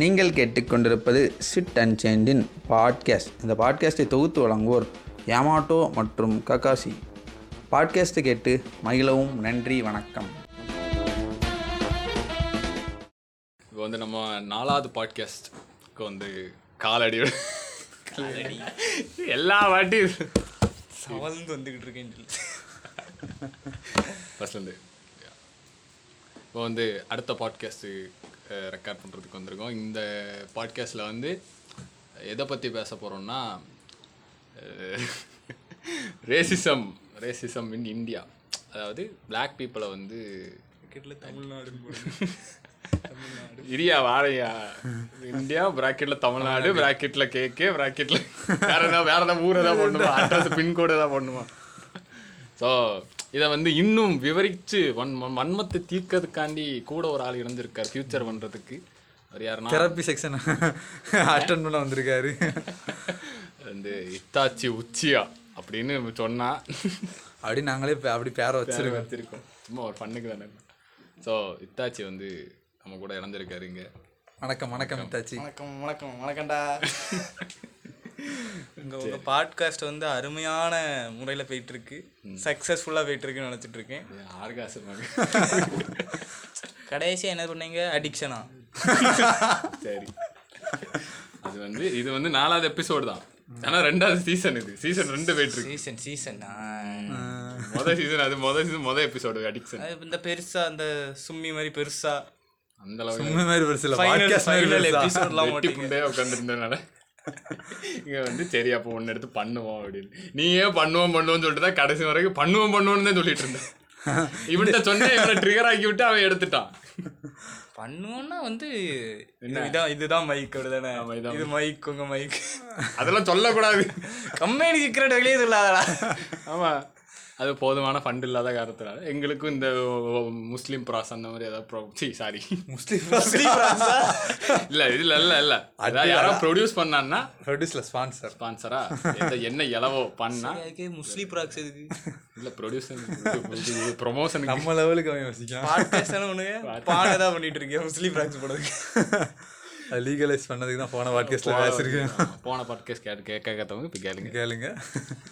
நீங்கள் கேட்டுக்கொண்டிருப்பது sit and சேண்டின் podcast இந்த பாட்காஸ்ட்டை தொகுத்து வழங்குவோர் யாமாட்டோ மற்றும் ககாசி பாட்காஸ்ட்டை கேட்டு மகிழவும். நன்றி வணக்கம். இப்போ வந்து நம்ம நாலாவது பாட்காஸ்ட்க்கு வந்து காலடி. எல்லா வாட்டி. சவழ்ந்து வந்துகிட்டு இருக்கேன் ஃபர்ஸ்ட்லேருந்து இப்போ வந்து அடுத்த பாட்காஸ்ட்டு ரெக்கார்ட் பண்ணுறதுக்கு வந்திருக்கோம். இந்த பாட்காஸ்ட்டில் வந்து எதை பற்றி பேச போகிறோம்னா ரேசிசம் ரேசிசம் இன் இந்தியா அதாவது Black பீப்புளை வந்து தமிழ்நாடு இரியா வாழையா இந்தியா பிராக்கெட்ல தமிழ்நாடு பிராக்கெட்ல கேக்கு பிராக்கெட்ல வேற ஏதாவது வேற ஏதாவது ஊர் ஏதாவது போடணுமா? அட்ரஸ் பின்கோடு ஏதாவது போடணுமா? ஸோ இதை வந்து இன்னும் விவரிச்சு வன் வன்மத்தை தீர்க்கறதுக்காண்டி கூட ஒரு ஆள் இருந்திருக்கார் ஃபியூச்சர் பண்றதுக்கு. அவர் யாருன்னா? தெரப்பி செக்ஷன் அட்டன் பண்ண வந்திருக்காரு. வந்து இத்தாச்சி உச்சியா அப்படின்னு சொன்னா. அப்படி நாங்களே இப்ப அப்படி பேரை வச்சிருக்கோம். வச்சிருக்கோம். சும்மா ஒரு பண்ணுக்கு தானே. ஸோ இத்தாச்சி வந்து நம்ம கூட இறந்துருக்காரு இங்க. வணக்கம் வணக்கம் மித்தாச்சி வணக்கம் வணக்கம் வணக்கம்டா. உங்க உங்க பாட்காஸ்ட் வந்து அருமையான முறையில போயிட்டு இருக்கு சக்சஸ்ஃபுல்லா போயிட்டு இருக்குன்னு நினைச்சிட்டு இருக்கேன் ஆர்காசமாக கடைசியா என்ன பண்ணீங்க அடிக்ஷனா சரி. அது வந்து இது வந்து நாலாவது எபிசோடு தான். ஆனா ரெண்டாவது சீசன் இது. சீசன் ரெண்டு போயிட்டு இருக்கு சீசன் சீசன் மொதல் சீசன் அது மொதல் சீசன் மொதல் எபிசோடு அடிக்ஷன் இந்த பெருசா அந்த சும்மி மாதிரி பெருசா? அந்த அளவுக்கு மாதிரி பெருசு? இல்லை பாட்காஸ்ட். எபிசோட்லாம் உட்காந்துருந்தனால இங்க வந்து சரி அப்போ ஒன்று எடுத்து பண்ணுவோம் அப்படின்னு. நீ ஏன் பண்ணுவோம் பண்ணுவோம்னு சொல்லிட்டு தான் கடைசி வரைக்கும் பண்ணுவோம் பண்ணுவோம்னு தான் சொல்லிட்டு இருந்தேன். இவன்கிட்ட சொன்னேன் இவனை ட்ரிகர் ஆக்கி விட்டு அவன் எடுத்துட்டான். பண்ணுவோம்னா வந்து இதான் இதுதான் மைக் இதான் இது மைக் உங்க மைக் அதெல்லாம் சொல்லக்கூடாது. கம்பெனி சீக்கிரம் வெளியே சொல்லாதடா ஆமா. அது போதுமான ஃபண்ட் இல்லாத காரணத்தினால. எங்களுக்கும் இந்த முஸ்லீம் ப்ராஸ் அந்த மாதிரி ஏதாவது ப்ரோ சி சாரி முஸ்லீம் இல்ல இதுல இல்ல இல்ல. அதான் யாரோ ப்ரொடியூஸ் பண்ணான்னா ப்ரொடியூஸ்ல ஸ்பான்சர் ஸ்பான்சரா என்ன இலவோ பண்ணா முஸ்லீம் ப்ராக்ஸ் எதுக்கு? இல்ல ப்ரொடியூசர் ப்ரொமோஷனுக்கு நம்ம லெவலுக்கு அவன் யோசிக்கான் பாட்காஸ்ட் ஒண்ணு பானை தான் பண்ணிட்டு இருக்கேன் முஸ்லீம் ப்ராக்ஸ் போடுறதுக்கு. லீகலைஸ் பண்ணதுக்கு தான் போன பாட்காஸ்ட்ல பேசியிருக்கேன் போன பாட்காஸ்ட் கேட்டு கேட்க கேட்டவங்க இப்போ கேளுங்க. கேளுங்க.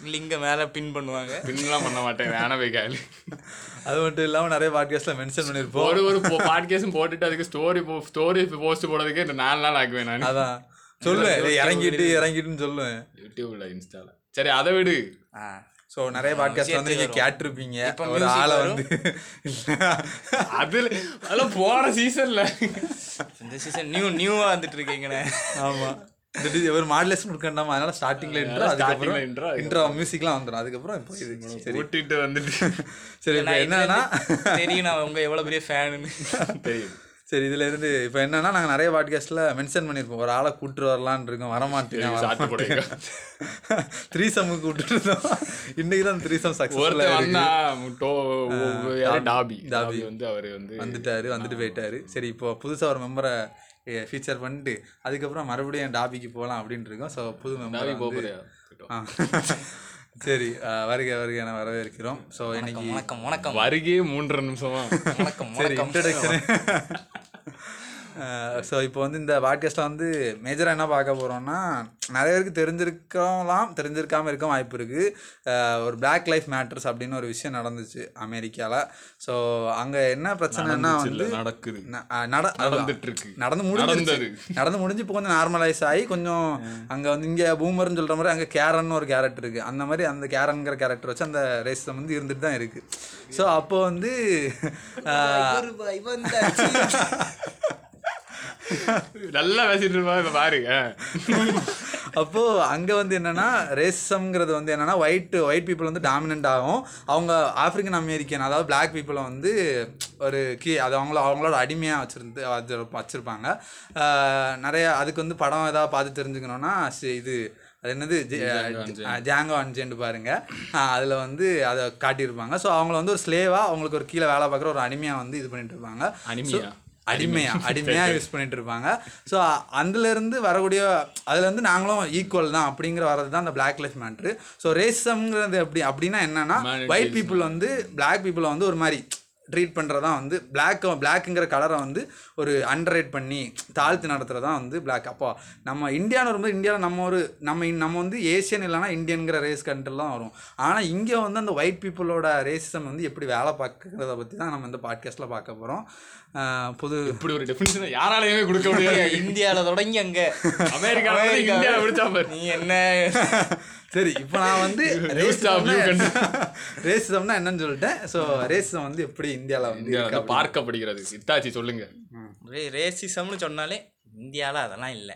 லிங்க மேல பின் பண்ணுவாங்க. பின்லாம் பண்ண மாட்டேன் வேணா போய் கேளு. அது மட்டும் இல்லாம நிறைய பாட்காஸ்ட்ல மென்ஷன் பண்ணிருப்போம். ஒரு ஒரு பாட்காஸ்டும் போட்டுட்டு அதுக்கு ஸ்டோரி ஸ்டோரி போஸ்ட் போடுறதுக்கே இந்த நாலு நாள் ஆக்குவேன் நான். அதான். சொல்லுவேன் இறங்கிட்டு இறங்கிட்டுன்னு சொல்லுவேன். யூடியூப்ல இன்ஸ்டால சரி அதை விடு. ஸோ நிறைய பாட்காஸ்ட் வந்து நீங்க கேட்டிருப்பீங்க. இப்ப ஒரு ஆளை. வந்து அதுல அதெல்லாம் போன சீசன்ல இந்த சீசன் நியூ நியூவா வந்துட்டு இருக்கீங்கண்ணே ஆமா. இந்த டி- ஒரு மாடலேஷன் கொடுக்கண்டாமா அதனால ஸ்டார்டிங்ல இன்ட்ரோ அதுக்கப்புறம் இன்ட்ரோ மியூசிக்லாம் வந்துடும் அதுக்கப்புறம். இப்போ இது சரி. கூட்டிட்டு வந்துட்டு. சரி இப்போ நான் என்னன்னா தெரியும் நான் உங்க எவ்வளவு பெரிய ஃபேனுன்னு தெரியும். சரி இதுல இருந்து இப்போ என்னன்னா நாங்க நிறைய பாட்காஸ்ட்ல மென்ஷன் பண்ணிருப்போம். ஒரு ஆளை கூட்டு வரலான்னு இருக்கோம். வரமாட்டேங்க த்ரீ சம்முக்கு கூப்பிட்டு இருந்தோம். இன்னைக்கு தான் த்ரீ சம் யாரு? டாபி. டாபி. வந்து அவரு வந்து வந்துட்டாரு வந்துட்டு போயிட்டாரு. சரி இப்போ புதுசா ஒரு மெம்பரை ஃபீச்சர் பண்ணிட்டு அதுக்கப்புறம் மறுபடியும் டாபிக்கு போகலாம் அப்படின்னு இருக்கோம். ஸோ புது மெம்பர் போறியா? சரி அஹ், வருக வருக என வரவேற்கிறோம். ஸோ இன்னைக்கு வணக்கம் வணக்கம். வருகே மூன்றரை நிமிஷமா? வணக்கம் சரி வணக்கம். இன்ட்ரடக்ஷனு ஸோ இப்போ வந்து இந்த பாட்காஸ்ட்டில் வந்து மேஜராக என்ன பார்க்க போகிறோம்னா நிறைய பேருக்கு தெரிஞ்சிருக்கலாம் தெரிஞ்சிருக்காம இருக்க வாய்ப்பு இருக்குது ஒரு Black லைஃப் மேட்டர்ஸ் அப்படின்னு ஒரு விஷயம் நடந்துச்சு அமெரிக்காவில் ஸோ அங்கே என்ன பிரச்சனைனா இல்ல வந்து நடக்குது. நடந்துட்டு இருக்கு நடந்து நடந்தது. நடந்து முடிஞ்சு இப்போ கொஞ்சம் நார்மலைஸ் ஆகி கொஞ்சம் அங்கே வந்து இங்கே பூமர்னு சொல்கிற மாதிரி அங்கே கேரன் ஒரு கேரக்டர் இருக்குது அந்த மாதிரி அந்த கேரன்கிற கேரக்டர் வச்சு அந்த ரேசம் வந்து இருந்துட்டு தான் இருக்குது ஸோ அப்போ வந்து நல்லா பேசிட்டு இருப்பா இப்ப பாரு ஆ. அப்போ அங்க வந்து என்னன்னா ரேசம்ங்கிறது வந்து என்னன்னா ஒயிட் ஒயிட் பீப்புள் வந்து டாமினன்ட் ஆகும். அவங்க ஆப்பிரிக்கன் அமெரிக்கன் அதாவது Black பீப்புளை வந்து ஒரு கீ அது அவங்கள அவங்களோட அடிமையாக வச்சிருந்து வச்சு- வச்சிருப்பாங்க. நிறைய அதுக்கு வந்து படம் ஏதாவது பார்த்து தெரிஞ்சுக்கணும்னா இது அது என்னது ஜாங்கோ அன்ஜென்ட் பாருங்க. அதுல வந்து அதை காட்டியிருப்பாங்க. ஸோ அவங்கள வந்து ஒரு ஸ்லேவா அவங்களுக்கு ஒரு கீழே வேலை பார்க்குற ஒரு அடிமையா வந்து இது பண்ணிட்டு இருப்பாங்க. அனிமியா அடிமையா அடிமையா. யூஸ் பண்ணிட்டு இருப்பாங்க ஸோ அதுல இருந்து வரக்கூடிய அதுல இருந்து நாங்களும் ஈக்குவல் தான் அப்படிங்கிற வரது தான் அந்த பிளாக் லைஃப் மேட்ரு ஸோ ரேசம்ங்கிறது எப்படி அப்படின்னா என்னன்னா ஒயிட் பீப்புள் வந்து Black பீப்புளை வந்து ஒரு மாதிரி ட்ரீட் பண்ணுறதா வந்து பிளாக் பிளாக்குங்கிற கலரை வந்து ஒரு அண்டர்ரேட் பண்ணி தாழ்த்து நடத்துகிறதான் வந்து பிளாக் அப்போ நம்ம இந்தியான்னு வரும்போது இந்தியாவில் நம்ம ஒரு நம்ம நம்ம வந்து ஏசியன் இல்லைனா இந்தியன்கிற ரேஸ் கண்ட்ரிலாம் வரும். ஆனால் இங்கே வந்து அந்த ஒயிட் பீப்புளோட ரேசிசம் வந்து எப்படி வேலை பார்க்குறத பற்றி தான் நம்ம இந்த பாட்காஸ்ட்டில் பார்க்க போகிறோம் புது இப்படி ஒரு டெஃபினிஷன் யாராலையுமே கொடுக்க முடியாது. இந்தியால தொடங்கி அங்க. இந்தியால பிடிச்சா பாரு. நீ என்ன? சரி இப்போ நான் வந்து. ரேசிசம்னா என்னன்னு சொல்லிட்டேன். ஸோ ரேசிசம் வந்து எப்படி இந்தியாவில் வந்து பார்க்கப்படுகிறது. இத்தாச்சி சொல்லுங்க. ரேசிசம்னு சொன்னாலே இந்தியால அதெல்லாம் இல்ல.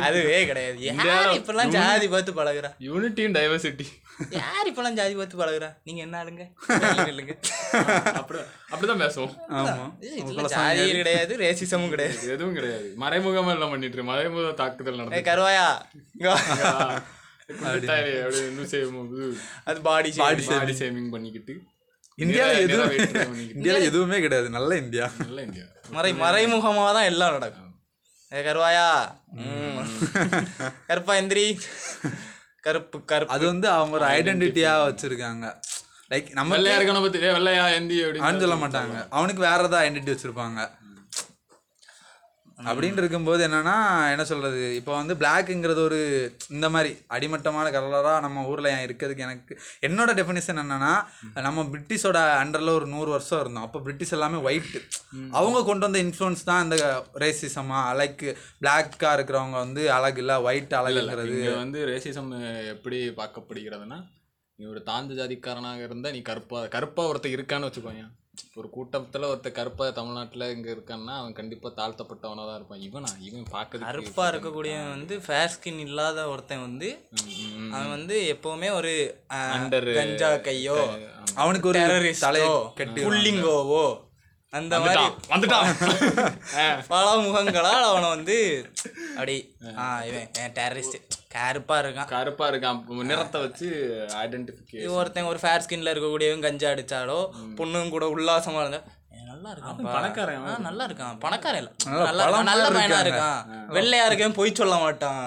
அதுவே கிடையாது. யார் இப்பெல்லாம் ஜாதி பார்த்து பழகுறா? யூனிட்டியும் டைவர்சிட்டி யார் இப்பெல்லாம் ஜாதி பார்த்து பழகுறா? நீங்க என்ன ஆளுங்க? இல்லைங்க. அப்படி அப்படிதான் பேசுவோம். இதுல ஜாதியும் கிடையாது ரேசிசமும் கிடையாது. எதுவும் கிடையாது. மறைமுகமா எல்லாம் பண்ணிட்டு இருக்கு. மறைமுக தாக்குதல் ஏய் நடந்து கருவாயா. அது பாடி பாடி சேவிங் பண்ணிக்கிட்டு. இந்தியாவில் எதுவும். இந்தியாவில் எதுவுமே கிடையாது. நல்ல இந்தியா. நல்ல இந்தியா. மறை மறைமுகமா தான் எல்லாம் நடக்கும். கருவாயா. கருப்பா எந்திரி கருப்பு கருப்பு. அது வந்து அவங்க ஒரு ஐடென்டிட்டியாக வச்சுருக்காங்க. லைக் நம்ம வெள்ளையா இருக்கணும் பத்தி "ஏய், வெள்ளையா எந்தி ஆன்னு சொல்ல மாட்டாங்க. அவனுக்கு வேற ஏதாவது ஐடென்டிட்டி வச்சுருப்பாங்க. அப்படின்னு இருக்கும்போது என்னன்னா என்ன சொல்றது இப்போ வந்து பிளாக்குங்கிறது ஒரு இந்த மாதிரி அடிமட்டமான கலராக நம்ம ஊரில் ஏன் இருக்கிறதுக்கு எனக்கு என்னோட டெஃபினிஷன் என்னன்னா நம்ம பிரிட்டிஷோட அண்டரில் ஒரு நூறு வருஷம் இருந்தோம். அப்போ பிரிட்டிஷ் எல்லாமே ஒயிட் அவங்க கொண்டு வந்த இன்ஃப்ளூயன்ஸ் தான் இந்த ரேசிசமா லைக் பிளாக்காக இருக்கிறவங்க வந்து அழகு இல்லை ஒயிட் அழகுங்கிறது வந்து ரேசிசம் எப்படி பார்க்கப்படுகிறதுனா நீ ஒரு தாழ்ந்த ஜாதிக்காரனாக இருந்தா நீ கருப்பா கருப்பா ஒருத்தன் இருக்கான்னு வச்சுக்கோங்க ஒரு கூட்டத்துல ஒருத்தன் கருப்பா தமிழ்நாட்டுல இங்க இருக்கான்னா அவன் கண்டிப்பா தாழ்த்தப்பட்டவனா தான் இருப்பான். இவனா? இவன் பார்க்கறதுக்கு கருப்பா இருக்கக்கூடிய வந்து ஃபேர் ஸ்கின் இல்லாத ஒருத்தன் வந்து அவன் வந்து எப்பவுமே ஒரு கஞ்சா கையோ அவனுக்கு ஒரு terrorist தலை ஓ, கட்டி புல்லிங்கோவோ? அந்த மாதிரி வந்துட்டான் பல முகங்களால் அவனை வந்து அப்படி ஆ. இவன் டெரரிஸ்ட் கருப்பா இருக்கான். கருப்பா இருக்கான். நிறத்தை வச்சு ஐடென்டிஃபிகேஷன் ஒருத்தன் ஒரு ஃபேர் ஸ்கின்ல இருக்கக்கூடியவன் கஞ்சா அடிச்சாலோ பொண்ணும் கூட உல்லாசமா இருந்தா "ஏய், நல்லா இருக்கான் பணக்காரன் நல்லா இருக்கான். பணக்காரன் இல்ல. நல்லா நல்ல பையனா. இருக்கான். வெள்ளையா இருக்கேன் பொய் சொல்ல மாட்டான்.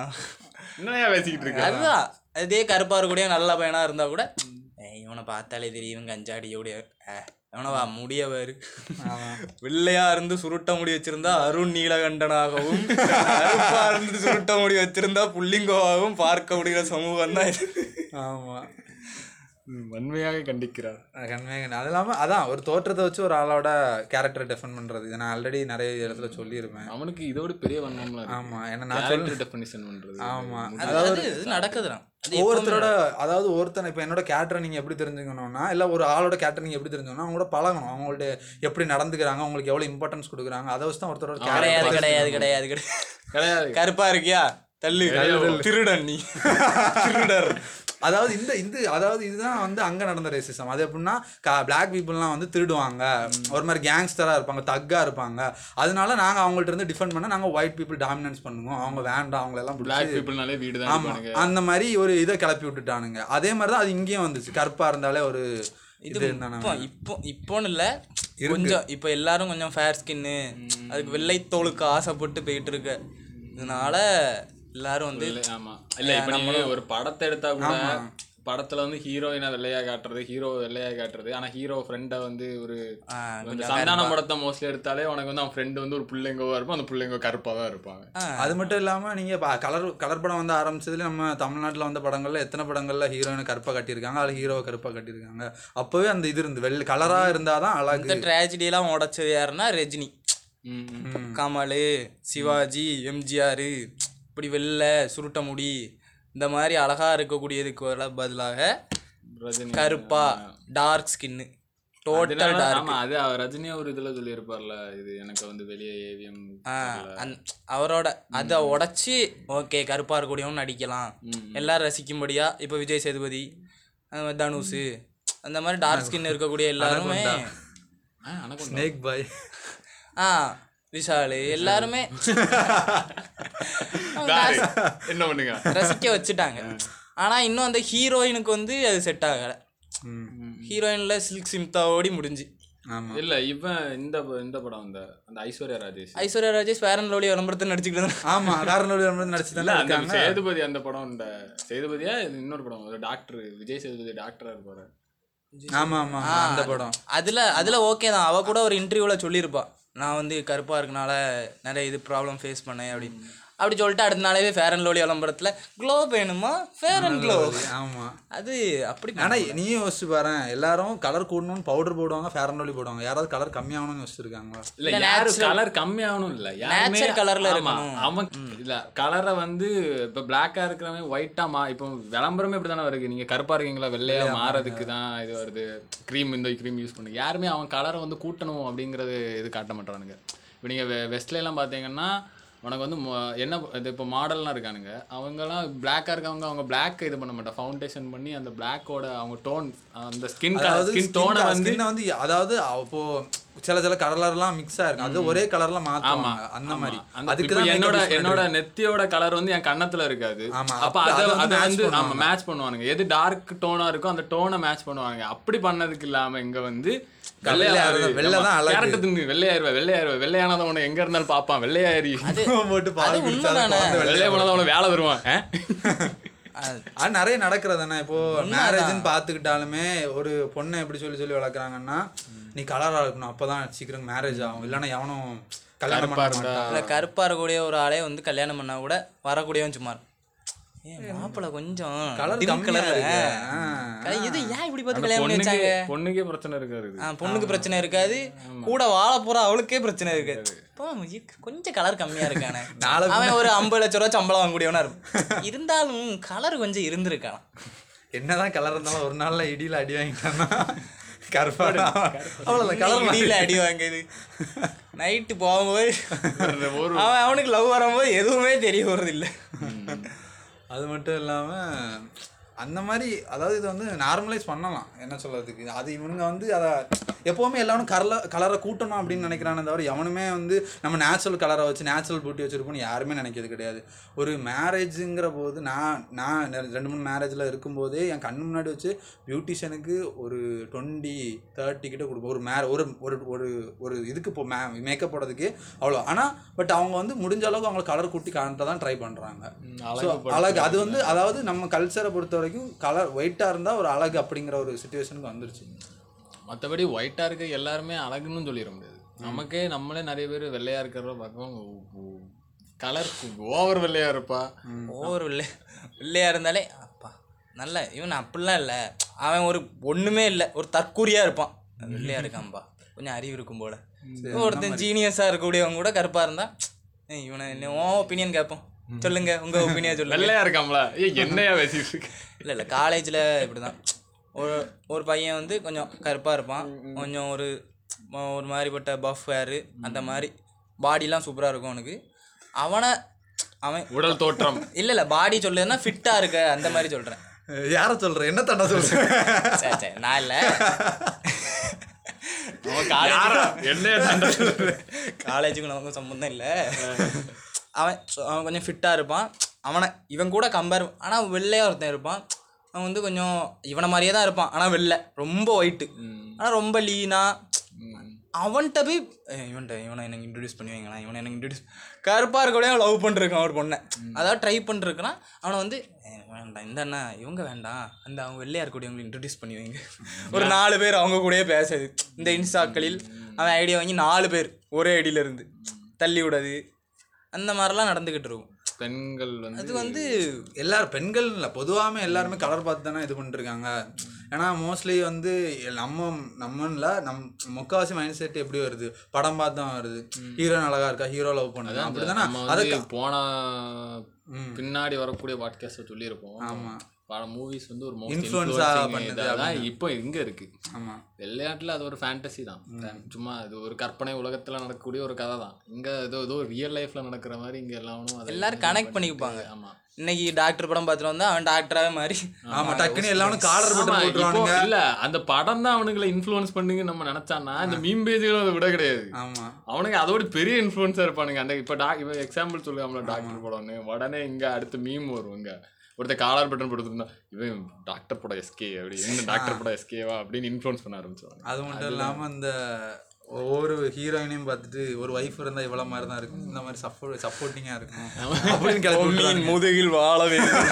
என்னையா பேசிக்கிட்டு இருக்க? அதுதான். அதே கருப்பா இருக்கக்கூடிய நல்ல பையனா இருந்தா கூட "ஏய், இவனை பார்த்தாலே தெரியும் கஞ்சா அடிக்கக்கூடிய எவனவா முடியவர். வெள்ளையா இருந்து சுருட்ட முடி வச்சிருந்தா அருண் நீலகண்டனாகவும் இருந்து சுருட்ட முடி வச்சிருந்தா புள்ளிங்கோவாகவும் பார்க்க முடிகிற சமூகம் தான் இது. ஆமாம் ம், வன்மையாக கண்டிக்கிறார். கண்மையாக அது இல்லாமல் அதான் ஒரு தோற்றத்தை வச்சு ஒரு ஆளோட கேரக்டரை டெஃபன் பண்ணுறது இதை நான் ஆல்ரெடி நிறைய இடத்துல சொல்லியிருப்பேன். அவனுக்கு இதோட பெரிய இருக்கு. ஆமாம் ஏன்னா நான் கேரக்டர் டெஃபினிஷன் பண்றது. ஆமாம் அது அது இது நடக்குதுதான் ஒவ்வொருத்தரோட அதாவது ஒருத்தனை இப்போ என்னோட கேரக்டரை நீங்கள் எப்படி தெரிஞ்சுக்கணும்னா இல்லை ஒரு ஆளோட கேரக்டர் நீங்கள் எப்படி தெரிஞ்சுக்கணும் அவங்களோட பழகணும். அவங்கள்ட்ட எப்படி நடந்துக்கிறாங்க அவங்களுக்கு எவ்வளோ இம்பார்ட்டன்ஸ் கொடுக்குறாங்க அதை வச்சு தான் ஒருத்தரோட கிடையாது கேரக்டர் கிடையாது கிடையாது கிடையாது கிடையாது. கருப்பா இருக்கியா? தள்ளு. திருடன் நீ. திருடர். அதாவது இந்த இந்த அதாவது இதுதான் வந்து அங்கே நடந்த ரேசிசம் அது எப்படின்னா பிளாக் பீப்புளெலாம் வந்து திருடுவாங்க. ஒரு மாதிரி கேங்ஸ்டராக இருப்பாங்க தக்காக இருப்பாங்க. அதனால நாங்கள் அவங்கள்ட்ட இருந்து டிஃபெண்ட் பண்ண நாங்கள் ஒயிட் பீப்புள் டாமினன்ஸ் பண்ணுவோம். அவங்க வேண்டாம் அவங்களெல்லாம் பிளாக் பிடிச்சி பீப்புள்னாலே வீடு தான் ஆமா அந்த மாதிரி ஒரு இதை கிளப்பி விட்டுட்டானுங்க. அதே மாதிரி தான் அது இங்கேயும் வந்துச்சு. கருப்பா இருந்தாலே ஒரு இது இப்போ இப்போ இப்போன்னு இல்ல. கொஞ்சம் இப்போ எல்லாரும் கொஞ்சம் ஃபேர் ஸ்கின்னு அதுக்கு வெள்ளை தோலுக்கு ஆசைப்பட்டு போயிட்டு இருக்கு. இதனால எல்லாரும் வந்து ஆமா. இல்ல இப்ப நீ ஒரு படத்தை எடுத்தா கூட படத்துல வந்து ஹீரோயினை வெள்ளையா காட்டுறது ஹீரோ வெள்ளையா காட்டுறது. ஆனா ஹீரோ ஃப்ரெண்ட வந்து ஒரு சந்தானம் படத்தை மோஸ்ட்லி எடுத்தாலே உனக்கு வந்து அவன் ஃப்ரெண்டு வந்து ஒரு புள்ளைங்கவா இருப்பான். அந்த புள்ளைங்க கருப்பா தான் இருப்பாங்க. அது மட்டும் இல்லாம நீங்க கலர் கலர் படம் வந்து ஆரம்பிச்சதுல நம்ம தமிழ்நாட்டுல வந்த படங்கள்ல எத்தனை படங்கள்ல ஹீரோயினை கருப்பா கட்டியிருக்காங்க அதுல ஹீரோவை கருப்பா கட்டியிருக்காங்க. அப்பவே அந்த இது இருந்து வெள்ளை கலரா இருந்தாதான் அழகு. இந்த tragedy எல்லாம் உடைச்சது யாருன்னா ரஜினி. கமல் சிவாஜி எம்ஜிஆர். இப்படி வெள்ளை சுருட்ட முடி இந்த மாதிரி அழகா இருக்கக்கூடியதுக்கு பதிலாக கருப்பா டார்க் ஸ்கின்னு டோட்டல் டார்க் அது அவர் ரஜினி ஒரு இதுல சொல்லியிருப்பார்ல இது எனக்கு வந்து வெளியே ஏவிஎம் அந் அவரோட அதை உடைச்சி ஓகே கருப்பா இருக்கக்கூடியவன் நடிக்கலாம். எல்லாரும் ரசிக்கும்படியா இப்போ விஜய் சேதுபதி அந்த மாதிரி தனுஷ் அந்த மாதிரி டார்க் ஸ்கின் இருக்கக்கூடிய எல்லாருமே ஸ்னேக் பாய் ஆ. விஷால் எல்லாருமே என்ன பண்ணுங்க? ரசிக்க வச்சுட்டாங்க. ஆனா இன்னும் அந்த ஹீரோயினுக்கு வந்து அது செட் ஆகல. ஹீரோயின்ல சில்க் சிம்தா ஓடி முடிஞ்சு. ஆமா. இல்ல இவன் இந்த இந்த படம் இந்த அந்த Aishwarya Rajesh. Aishwarya Rajesh Fair and Lovely விளம்பரத்தை நடிச்சுக்கிட்டு ஆமா காரணம் நடிச்சு இல்ல தானே அந்த இருக்காங்க. சேதுபதி அந்த படம் இந்த சேதுபதியா இது இன்னொரு படம் ஒரு டாக்டர் விஜய் சேதுபதி டாக்டரா இருப்பாரு. ஆமா ஆமா அந்த படம். அதுல அதுல ஓகே தான். அவ கூட ஒரு இன்டர்வியூல சொல்லியிருப்பா. நான் வந்து கருப்பாக இருக்கனால நிறைய இது ப்ராப்ளம் ஃபேஸ் பண்ணேன் அப்படின்னு. அப்படி சொல்லிட்டு அடுத்த நாளே ஃபேர் அண்ட் லோலி விளம்பரத்துல க்ளோ வேணுமா? ஃபேர் அண்ட் க்ளோ ஆமா. அது அப்படி ஆனா நீயும் யோசிச்சு பாரு. எல்லாரும் கலர் கூடணும்னு பவுடர் போடுவாங்க ஃபேர் அண்ட் லவ்லி போடுவாங்க. யாராவது கலர் கம்மியாகணும்னு யோசிச்சிருக்காங்களா? இல்ல யாரும் கலர் கம்மியாகணும் இல்ல. யாருமே ஆமா, இருக்கணும். அவன் இல்ல கலரை வந்து இப்ப பிளாக்கா இருக்கிறவன் ஒயிட்டா மா இப்போ விளம்பரமே இப்படி தானே வருது. நீங்க கருப்பா இருக்கீங்களா? வெள்ளையா மாறதுக்கு தான் இது வருது. க்ரீம் இந்த க்ரீம் யூஸ் பண்ணுங்க யாருமே அவன் கலரை வந்து கூட்டணும் அப்படிங்கறது இது காட்ட மாட்டானுங்க இப்போ நீங்க வெஸ்ட்ல எல்லாம் பாத்தீங்கன்னா உனக்கு வந்து என்ன இது இப்போ மாடல்லாம் இருக்கானுங்க. அவங்கெல்லாம் பிளாக்கா இருக்கவங்க அவங்க பிளாக் இது பண்ண மாட்டாங்க. ஃபவுண்டேஷன் பண்ணி அந்த பிளாக்கோட அவங்க டோன் அந்த ஸ்கின் ஸ்கின் டோனை வந்து வந்து அதாவது அப்போ சில சில கலர்லாம் மிக்ஸ் ஆயிருக்கும் அது ஒரே கலர்ல மாத்துவாங்க. அந்த மாதிரி. அதுக்கு என்னோட என்னோட நெத்தியோட கலர் வந்து என் கண்ணத்துல இருக்காது. அப்ப அத அதை வந்து ஆமா. மேட்ச் பண்ணுவானுங்க. எது டார்க் டோனா இருக்கோ அந்த டோனை மேட்ச் பண்ணுவாங்க அப்படி பண்ணதுக்கு இல்லாம இங்க வந்து வெள்ளையா இருந்தா- வெள்ளை தான் அழகு. கேரட் தின்னு. வெள்ளையாயிருவ வெள்ளையாயிருவ வெள்ளையானத உன எங்க இருந்தாலும் பாப்பான் வெள்ளையாரி போட்டு. வெள்ளைய போனதான் அவன வேலை வருவான் ஆ? அது நிறைய நடக்கிறது தானே. இப்போ மேரேஜ்னு பார்த்துக்கிட்டாலுமே ஒரு பொண்ணை எப்படி சொல்லி சொல்லி வளர்க்குறாங்கன்னா நீ கலரா இருக்கணும். அப்பதான் சீக்கிரம் மேரேஜ் ஆகும். இல்லைன்னா எவனும் கல்யாணம் கருப்பா பண்ண இருந்தா. மாட்டான். இல்ல கருப்பா இருக்கக்கூடிய ஒரு ஆளே வந்து கல்யாணம் பண்ணா கூட வரக்கூடியவன் சுமார் ஏன் மாப்பிள்ள கொஞ்சம் கலர். இது ஏன் இப்படி பார்த்து கல்யாணம் பண்ணி பொண்ணுக்கே பிரச்சனை இருக்காது பொண்ணுக்கு பிரச்சனை இருக்காது. கூட வாழ போற அவளுக்கே பிரச்சனை இருக்காது. கொஞ்சம் கலர் கம்மியா இருக்கானே அவன் ஒரு ஐம்பது லட்ச ரூபா சம்பளம் வாங்கக்கூடியவனா இருக்கும் இருந்தாலும் கலர் கொஞ்சம் இருந்திருக்கான் என்னதான் கலர் இருந்தாலும் ஒரு நாள்ல இடியில அடி வாங்கிட்டான்னா கருப்பாடு அவ்வளவுதான். கலர் இடியில அடி வாங்குது நைட்டு போகும்போது அவன் அவனுக்கு லவ் வரும்போது எதுவுமே தெரிய போறது இல்ல அது மட்டும் இல்லாமல் அந்த மாதிரி அதாவது இது வந்து நார்மலைஸ் பண்ணலாம். என்ன சொல்றதுக்கு? அது இவனுங்க வந்து அதை எப்போவுமே எல்லாரும் கலரை கலரை கூட்டணும் அப்படின்னு நினைக்கிறானே தவிர எவனுமே வந்து நம்ம நேச்சுரல் கலரை வச்சு நேச்சுரல் பியூட்டி வச்சிருப்போம்னு யாருமே நினைக்கிறது கிடையாது. ஒரு மேரேஜுங்கிற போது நான் நான் ரெண்டு மூணு மேரேஜில் இருக்கும்போதே என் கண்ணு முன்னாடி வச்சு பியூட்டிஷியனுக்கு ஒரு டுவெண்ட்டி தேர்ட்டி கிட்ட கொடுப்போம். ஒரு மே ஒரு ஒரு ஒரு ஒரு இதுக்கு இப்போ மே மேக்கப் போடுறதுக்கு அவ்வளோ ஆனால் பட் அவங்க வந்து முடிஞ்ச அளவுக்கு அவங்களை கலர் கூட்டி காட்ட தான் ட்ரை பண்ணுறாங்க அழகு அது வந்து அதாவது நம்ம கல்ச்சரை பொறுத்த வரைக்கும் கலர் ஒயிட்டாக இருந்தால் ஒரு அழகு அப்படிங்கிற ஒரு சுச்சுவேஷனுக்கு வந்துருச்சு. மற்றபடி ஒயிட்டா இருக்க எல்லாருமே அழகுன்னு சொல்லிட முடியாது. நமக்கே நம்மளே நிறைய பேர் வெள்ளையா இருக்கிறத பார்க்கவும் கலர் ஓவர் வெள்ளையா இருப்பா. ஒவ்வொரு வெள்ளை வெள்ளையா இருந்தாலே அப்பா நல்ல இவன் அப்படிலாம் இல்லை. அவன் ஒரு ஒண்ணுமே இல்லை ஒரு தற்கூரியா இருப்பான். வெள்ளையா இருக்கான்பா கொஞ்சம் அறிவு இருக்கும் போல. ஒருத்தன் ஜீனியஸா இருக்கக்கூடியவங்க கூட கருப்பா இருந்தா ஏய், இவனை என்ன உன் ஒப்பீனியன் கேட்போம் சொல்லுங்க உங்க ஒப்பீனியன் சொல்லுங்க. வெள்ளையா இருக்காம்ல. ஏ என்னையா பேசிட்டு இருக்க? இல்லை இல்லை காலேஜில் இப்படிதான். ஒரு ஒரு பையன் வந்து கொஞ்சம் கருப்பாக இருப்பான். கொஞ்சம் ஒரு ஒரு மாதிரிப்பட்ட பஃப் ஹேரு அந்த மாதிரி பாடிலாம் சூப்பராக இருக்கும் அவனுக்கு. அவனை அவன் உடல் தோற்றம். இல்லை இல்லை பாடி சொல்லுதுன்னா ஃபிட்டாக இருக்க அந்த மாதிரி சொல்கிறேன் யாரை சொல்ற? என்ன தண்டை சொல்ற? சரி சரி நான் இல்லை? காலேஜுக்கு நமக்கு சம்மந்தம் இல்லை. அவன் கொஞ்சம் ஃபிட்டாக இருப்பான். அவனை இவன் கூட கம்பேர் ஆனால் வெள்ளையாக ஒருத்தன் இருப்பான். அவன் வந்து கொஞ்சம் இவனை மாதிரியே தான் இருப்பான். ஆனால் வெள்ளை ரொம்ப ஒயிட்டு ஆனால் ரொம்ப லீனா அவன்கிட்ட போய் "ஏய், இவன்ட்ட இவனை எனக்கு இன்ட்ரடியூஸ் பண்ணி வைங்களேன். இவனை எனக்கு இன்ட்ரடியூஸ் கருப்பாக இருக்கக்கூடிய லவ் பண்ணிருக்கான் ஒரு பொண்ணை. அதாவது ட்ரை பண்ணிருக்கான் அவனை வந்து "ஏய், வேண்டாம் இந்த அண்ணா இவங்க வேண்டாம். அந்த அவங்க வெள்ளையா இருக்கக்கூடியவங்களை இன்ட்ரடியூஸ் பண்ணி வைங்க. ஒரு நாலு பேர் அவங்க கூடயே பேசுது இந்த இன்ஸ்டாக்களில் அவன் ஐடியா வாங்கி நாலு பேர் ஒரே ஐடியில இருந்து தள்ளி விடாது அந்த மாதிரிலாம் நடந்துக்கிட்டு இருக்கும். பெண்கள் வந்து அது வந்து எல்லாரும் பெண்கள் இல்லை பொதுவாகவே எல்லாருமே கலர் பார்த்து தானே இது பண்ணிருக்காங்க ஏன்னா மோஸ்ட்லி வந்து நம்ம நம்மன்ல நம் முக்காவாசி மைண்ட் செட் எப்படி வருது? படம் பார்த்து தான் வருது. ஹீரோயின் அழகா இருக்கா? ஹீரோ லவ் பண்ணுது அப்படிதானே? நம்ம அதை வந்து போன பின்னாடி வரக்கூடிய பாட்காஸ்ட் சொல்லியிருப்போம். ஆமா. பல மூவிஸ் வந்து ஒரு தான் இப்போ இங்க இருக்கு. ஆமா. விளையாட்டுல அது ஒரு ஃபேண்டசி தான். சும்மா அது ஒரு கற்பனை உலகத்துல நடக்கக்கூடிய ஒரு கதை தான். இங்க ஏதோ ஏதோ ரியல் லைஃப்ல நடக்கிற மாதிரி இங்க எல்லாரும் அதை எல்லாரும் கனெக்ட் பண்ணிக்குப்பாங்க ஆமா. இன்னைக்கு டாக்டர் படம் பார்த்துட்டு வந்தா அவன் டாக்டராகவே மாதிரி ஆமா. டக்குன்னு எல்லாரும் காலர் போட்டுருவானுங்க. இல்ல அந்த படம் தான் அவனுங்களை இன்ஃப்ளூயன்ஸ் பண்ணுங்க நம்ம நினைச்சான்னா இந்த மீம் பேஜ்களும் அதை விட கிடையாது. ஆமா. அவனுக்கு அதோட பெரிய இன்ஃப்ளூயன்ஸா இருப்பானுங்க. அந்த இப்ப டா இப்ப எக்ஸாம்பிள் சொல்லுவாங்களா டாக்டர் படம்னு. உடனே இங்க அடுத்து மீம் வரும் இங்க. ஒருத்தர் காலர் பட்டன் போட்டுருந்தா இவன் டாக்டர் படம் எஸ்கே அப்படி என்ன டாக்டர் படம் எஸ்கேவா அப்படின்னு இன்ஃப்ளூயன்ஸ் பண்ண ஆரம்பிச்சுவாங்க அது மட்டும் இல்லாம இந்த ஒவ்வொரு ஹீரோயினையும் பார்த்துட்டு ஒரு ஒய்ஃப் இருந்தா இவ்வளவு மாதிரி தான் இருக்கும். இந்த மாதிரி சப்போர்ட் சப்போர்ட்டிங்கா இருக்கும். அப்படின்னு விட்டுருவானுங்க. முதுகில் வாழ வேண்டும்.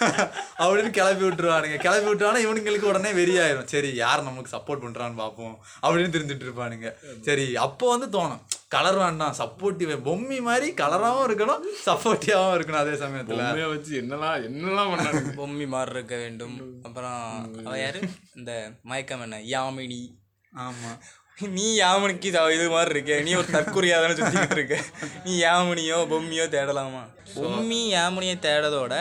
அப்படின்னு கிளப்பி விட்டுருவானுங்க. கிளப்பி விட்டுவானா இவனுங்களுக்கு உடனே வெறியாயிரும். சரி யார் நமக்கு சப்போர்ட் பண்றான்னு பார்ப்போம் அப்படின்னு தெரிஞ்சுட்டு இருப்பானுங்க. சரி அப்போ வந்து தோணும். கலர் வேண்டாம் சப்போர்ட்டிவ் பொம்மி மாதிரி கலராகவும் இருக்கணும் சப்போர்ட்டிவாகவும் இருக்கணும் அதே சமயத்துல. பொம்மையை வச்சு என்னலாம் என்னலாம் பண்ணானுங்க பொம்மி மாதிரி இருக்க வேண்டும். அப்புறம் அவ யாரு? இந்த மயக்கம் என்ன? யாமினி. ஆமா. நீ யாமினிக்கு இது மாதிரி இருக்க. நீ ஒரு தற்குறியா தானே சுத்திக்கிட்டு இருக்க. நீ யாமினியோ பொம்மியோ தேடலாமா? பொம்மி யாமினியை தேடதோட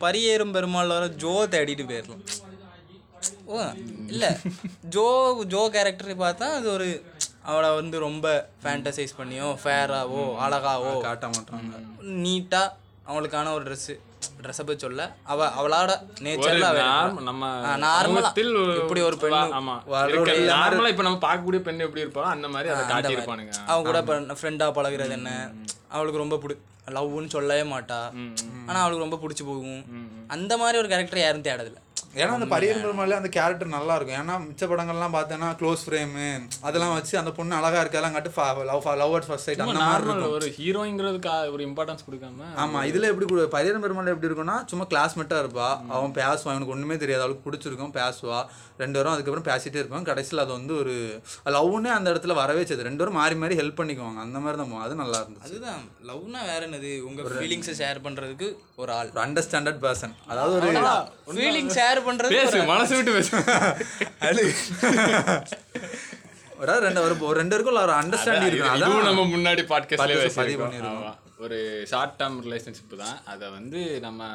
பரியேறும் பெருமாள் வர ஜோ தேடிட்டு போயிடலாம் ஓ இல்லை. ஜோ ஜோ கேரக்டரை பார்த்தா அது ஒரு அவளை வந்து ரொம்ப ஃபேண்டசைஸ் பண்ணியோ ஃபேராவோ அழகாவோ. காட்ட மாட்டாங்க. நீட்டாக அவளுக்கான ஒரு ட்ரெஸ்ஸு ட்ரெஸ்ஸை போய் சொல்ல அவ அவளோட நேச்சர்ல நம்ம நார்மலா சமூகத்தில் ஒரு- இப்படி ஒரு பெண்ணு வா- ஆமா நார்மலா இப்ப நம்ம பார்க்கக்கூடிய பெண் எப்படி இருப்பாளோ அந்த மாதிரி அதை காட்டி இருப்பானுங்க அவன் கூட இப்போ ஃப்ரெண்டாக பழகுறது என்ன? அவளுக்கு ரொம்ப பிடி லவ்னு சொல்லவே மாட்டா. ஆனா அவளுக்கு ரொம்ப பிடிச்சி போகும். அந்த மாதிரி ஒரு கேரக்டர் யாரும் தேடதில்ல. ஏன்னா அந்த பரியர் பெருமாள் அந்த கேரக்டர் நல்லா இருக்கும் ஏன்னா மிச்ச படங்கள்லாம் பார்த்தேன்னா க்ளோஸ் ஃப்ரேமு அதெல்லாம் வச்சு அந்த பொண்ணு அழகா இருக்கெல்லாம் காட்டு love love at first sight அந்த மாதிரி இருக்கும். ஒரு ஹீரோயிங்கிறதுக்கு ஒரு இம்பார்ட்டன்ஸ் கொடுக்காம ஆமா இதுல எப்படி கொடு- பரியர் பெருமாள் எப்படி இருக்கும்னா சும்மா கிளாஸ்மேட்டா இருப்பா. அவன் பேசுவான் அவனுக்கு ஒண்ணுமே தெரியாது. அவளுக்கு பிடிச்சிருக்கும் பேசுவா. ரெண்டு பேரும் அதுக்கப்புறம் பேசிட்டே இருப்பாங்க. கடைசியில் அது வந்து ஒரு லவ்னே அந்த இடத்துல வரவே செய்யுது. ரெண்டு பேரும் மாறி மாறி ஹெல்ப் பண்ணிக்குவாங்க. அந்த மாதிரி தான். அது நல்லா இருந்துச்சு. அதுதான். லவ்னா வேற என்னது? உங்க ஃபீலிங்ஸை ஷேர் பண்றதுக்கு ஒரு ஆள். அண்டர்ஸ்டாண்டர்ட் பர்சன் அதாவது ஒரு ஃபீலிங் ஷேர் பண்றது பேசு மனசு விட்டு பேசு. அதாவது ரெண்டு ஒரு ஒரு ரெண்டு பேருக்கும் ஒரு அண்டர்ஸ்டாண்டிங் இருக்கும் அதான் நம்ம முன்னாடி பாட்காஸ்ட்ல பதிவு பேசியிருக்கோம் ஆமா. ஒரு ஷார்ட் டேர்ம் ரிலேஷன்ஷிப் தான். அதை வந்து நம்ம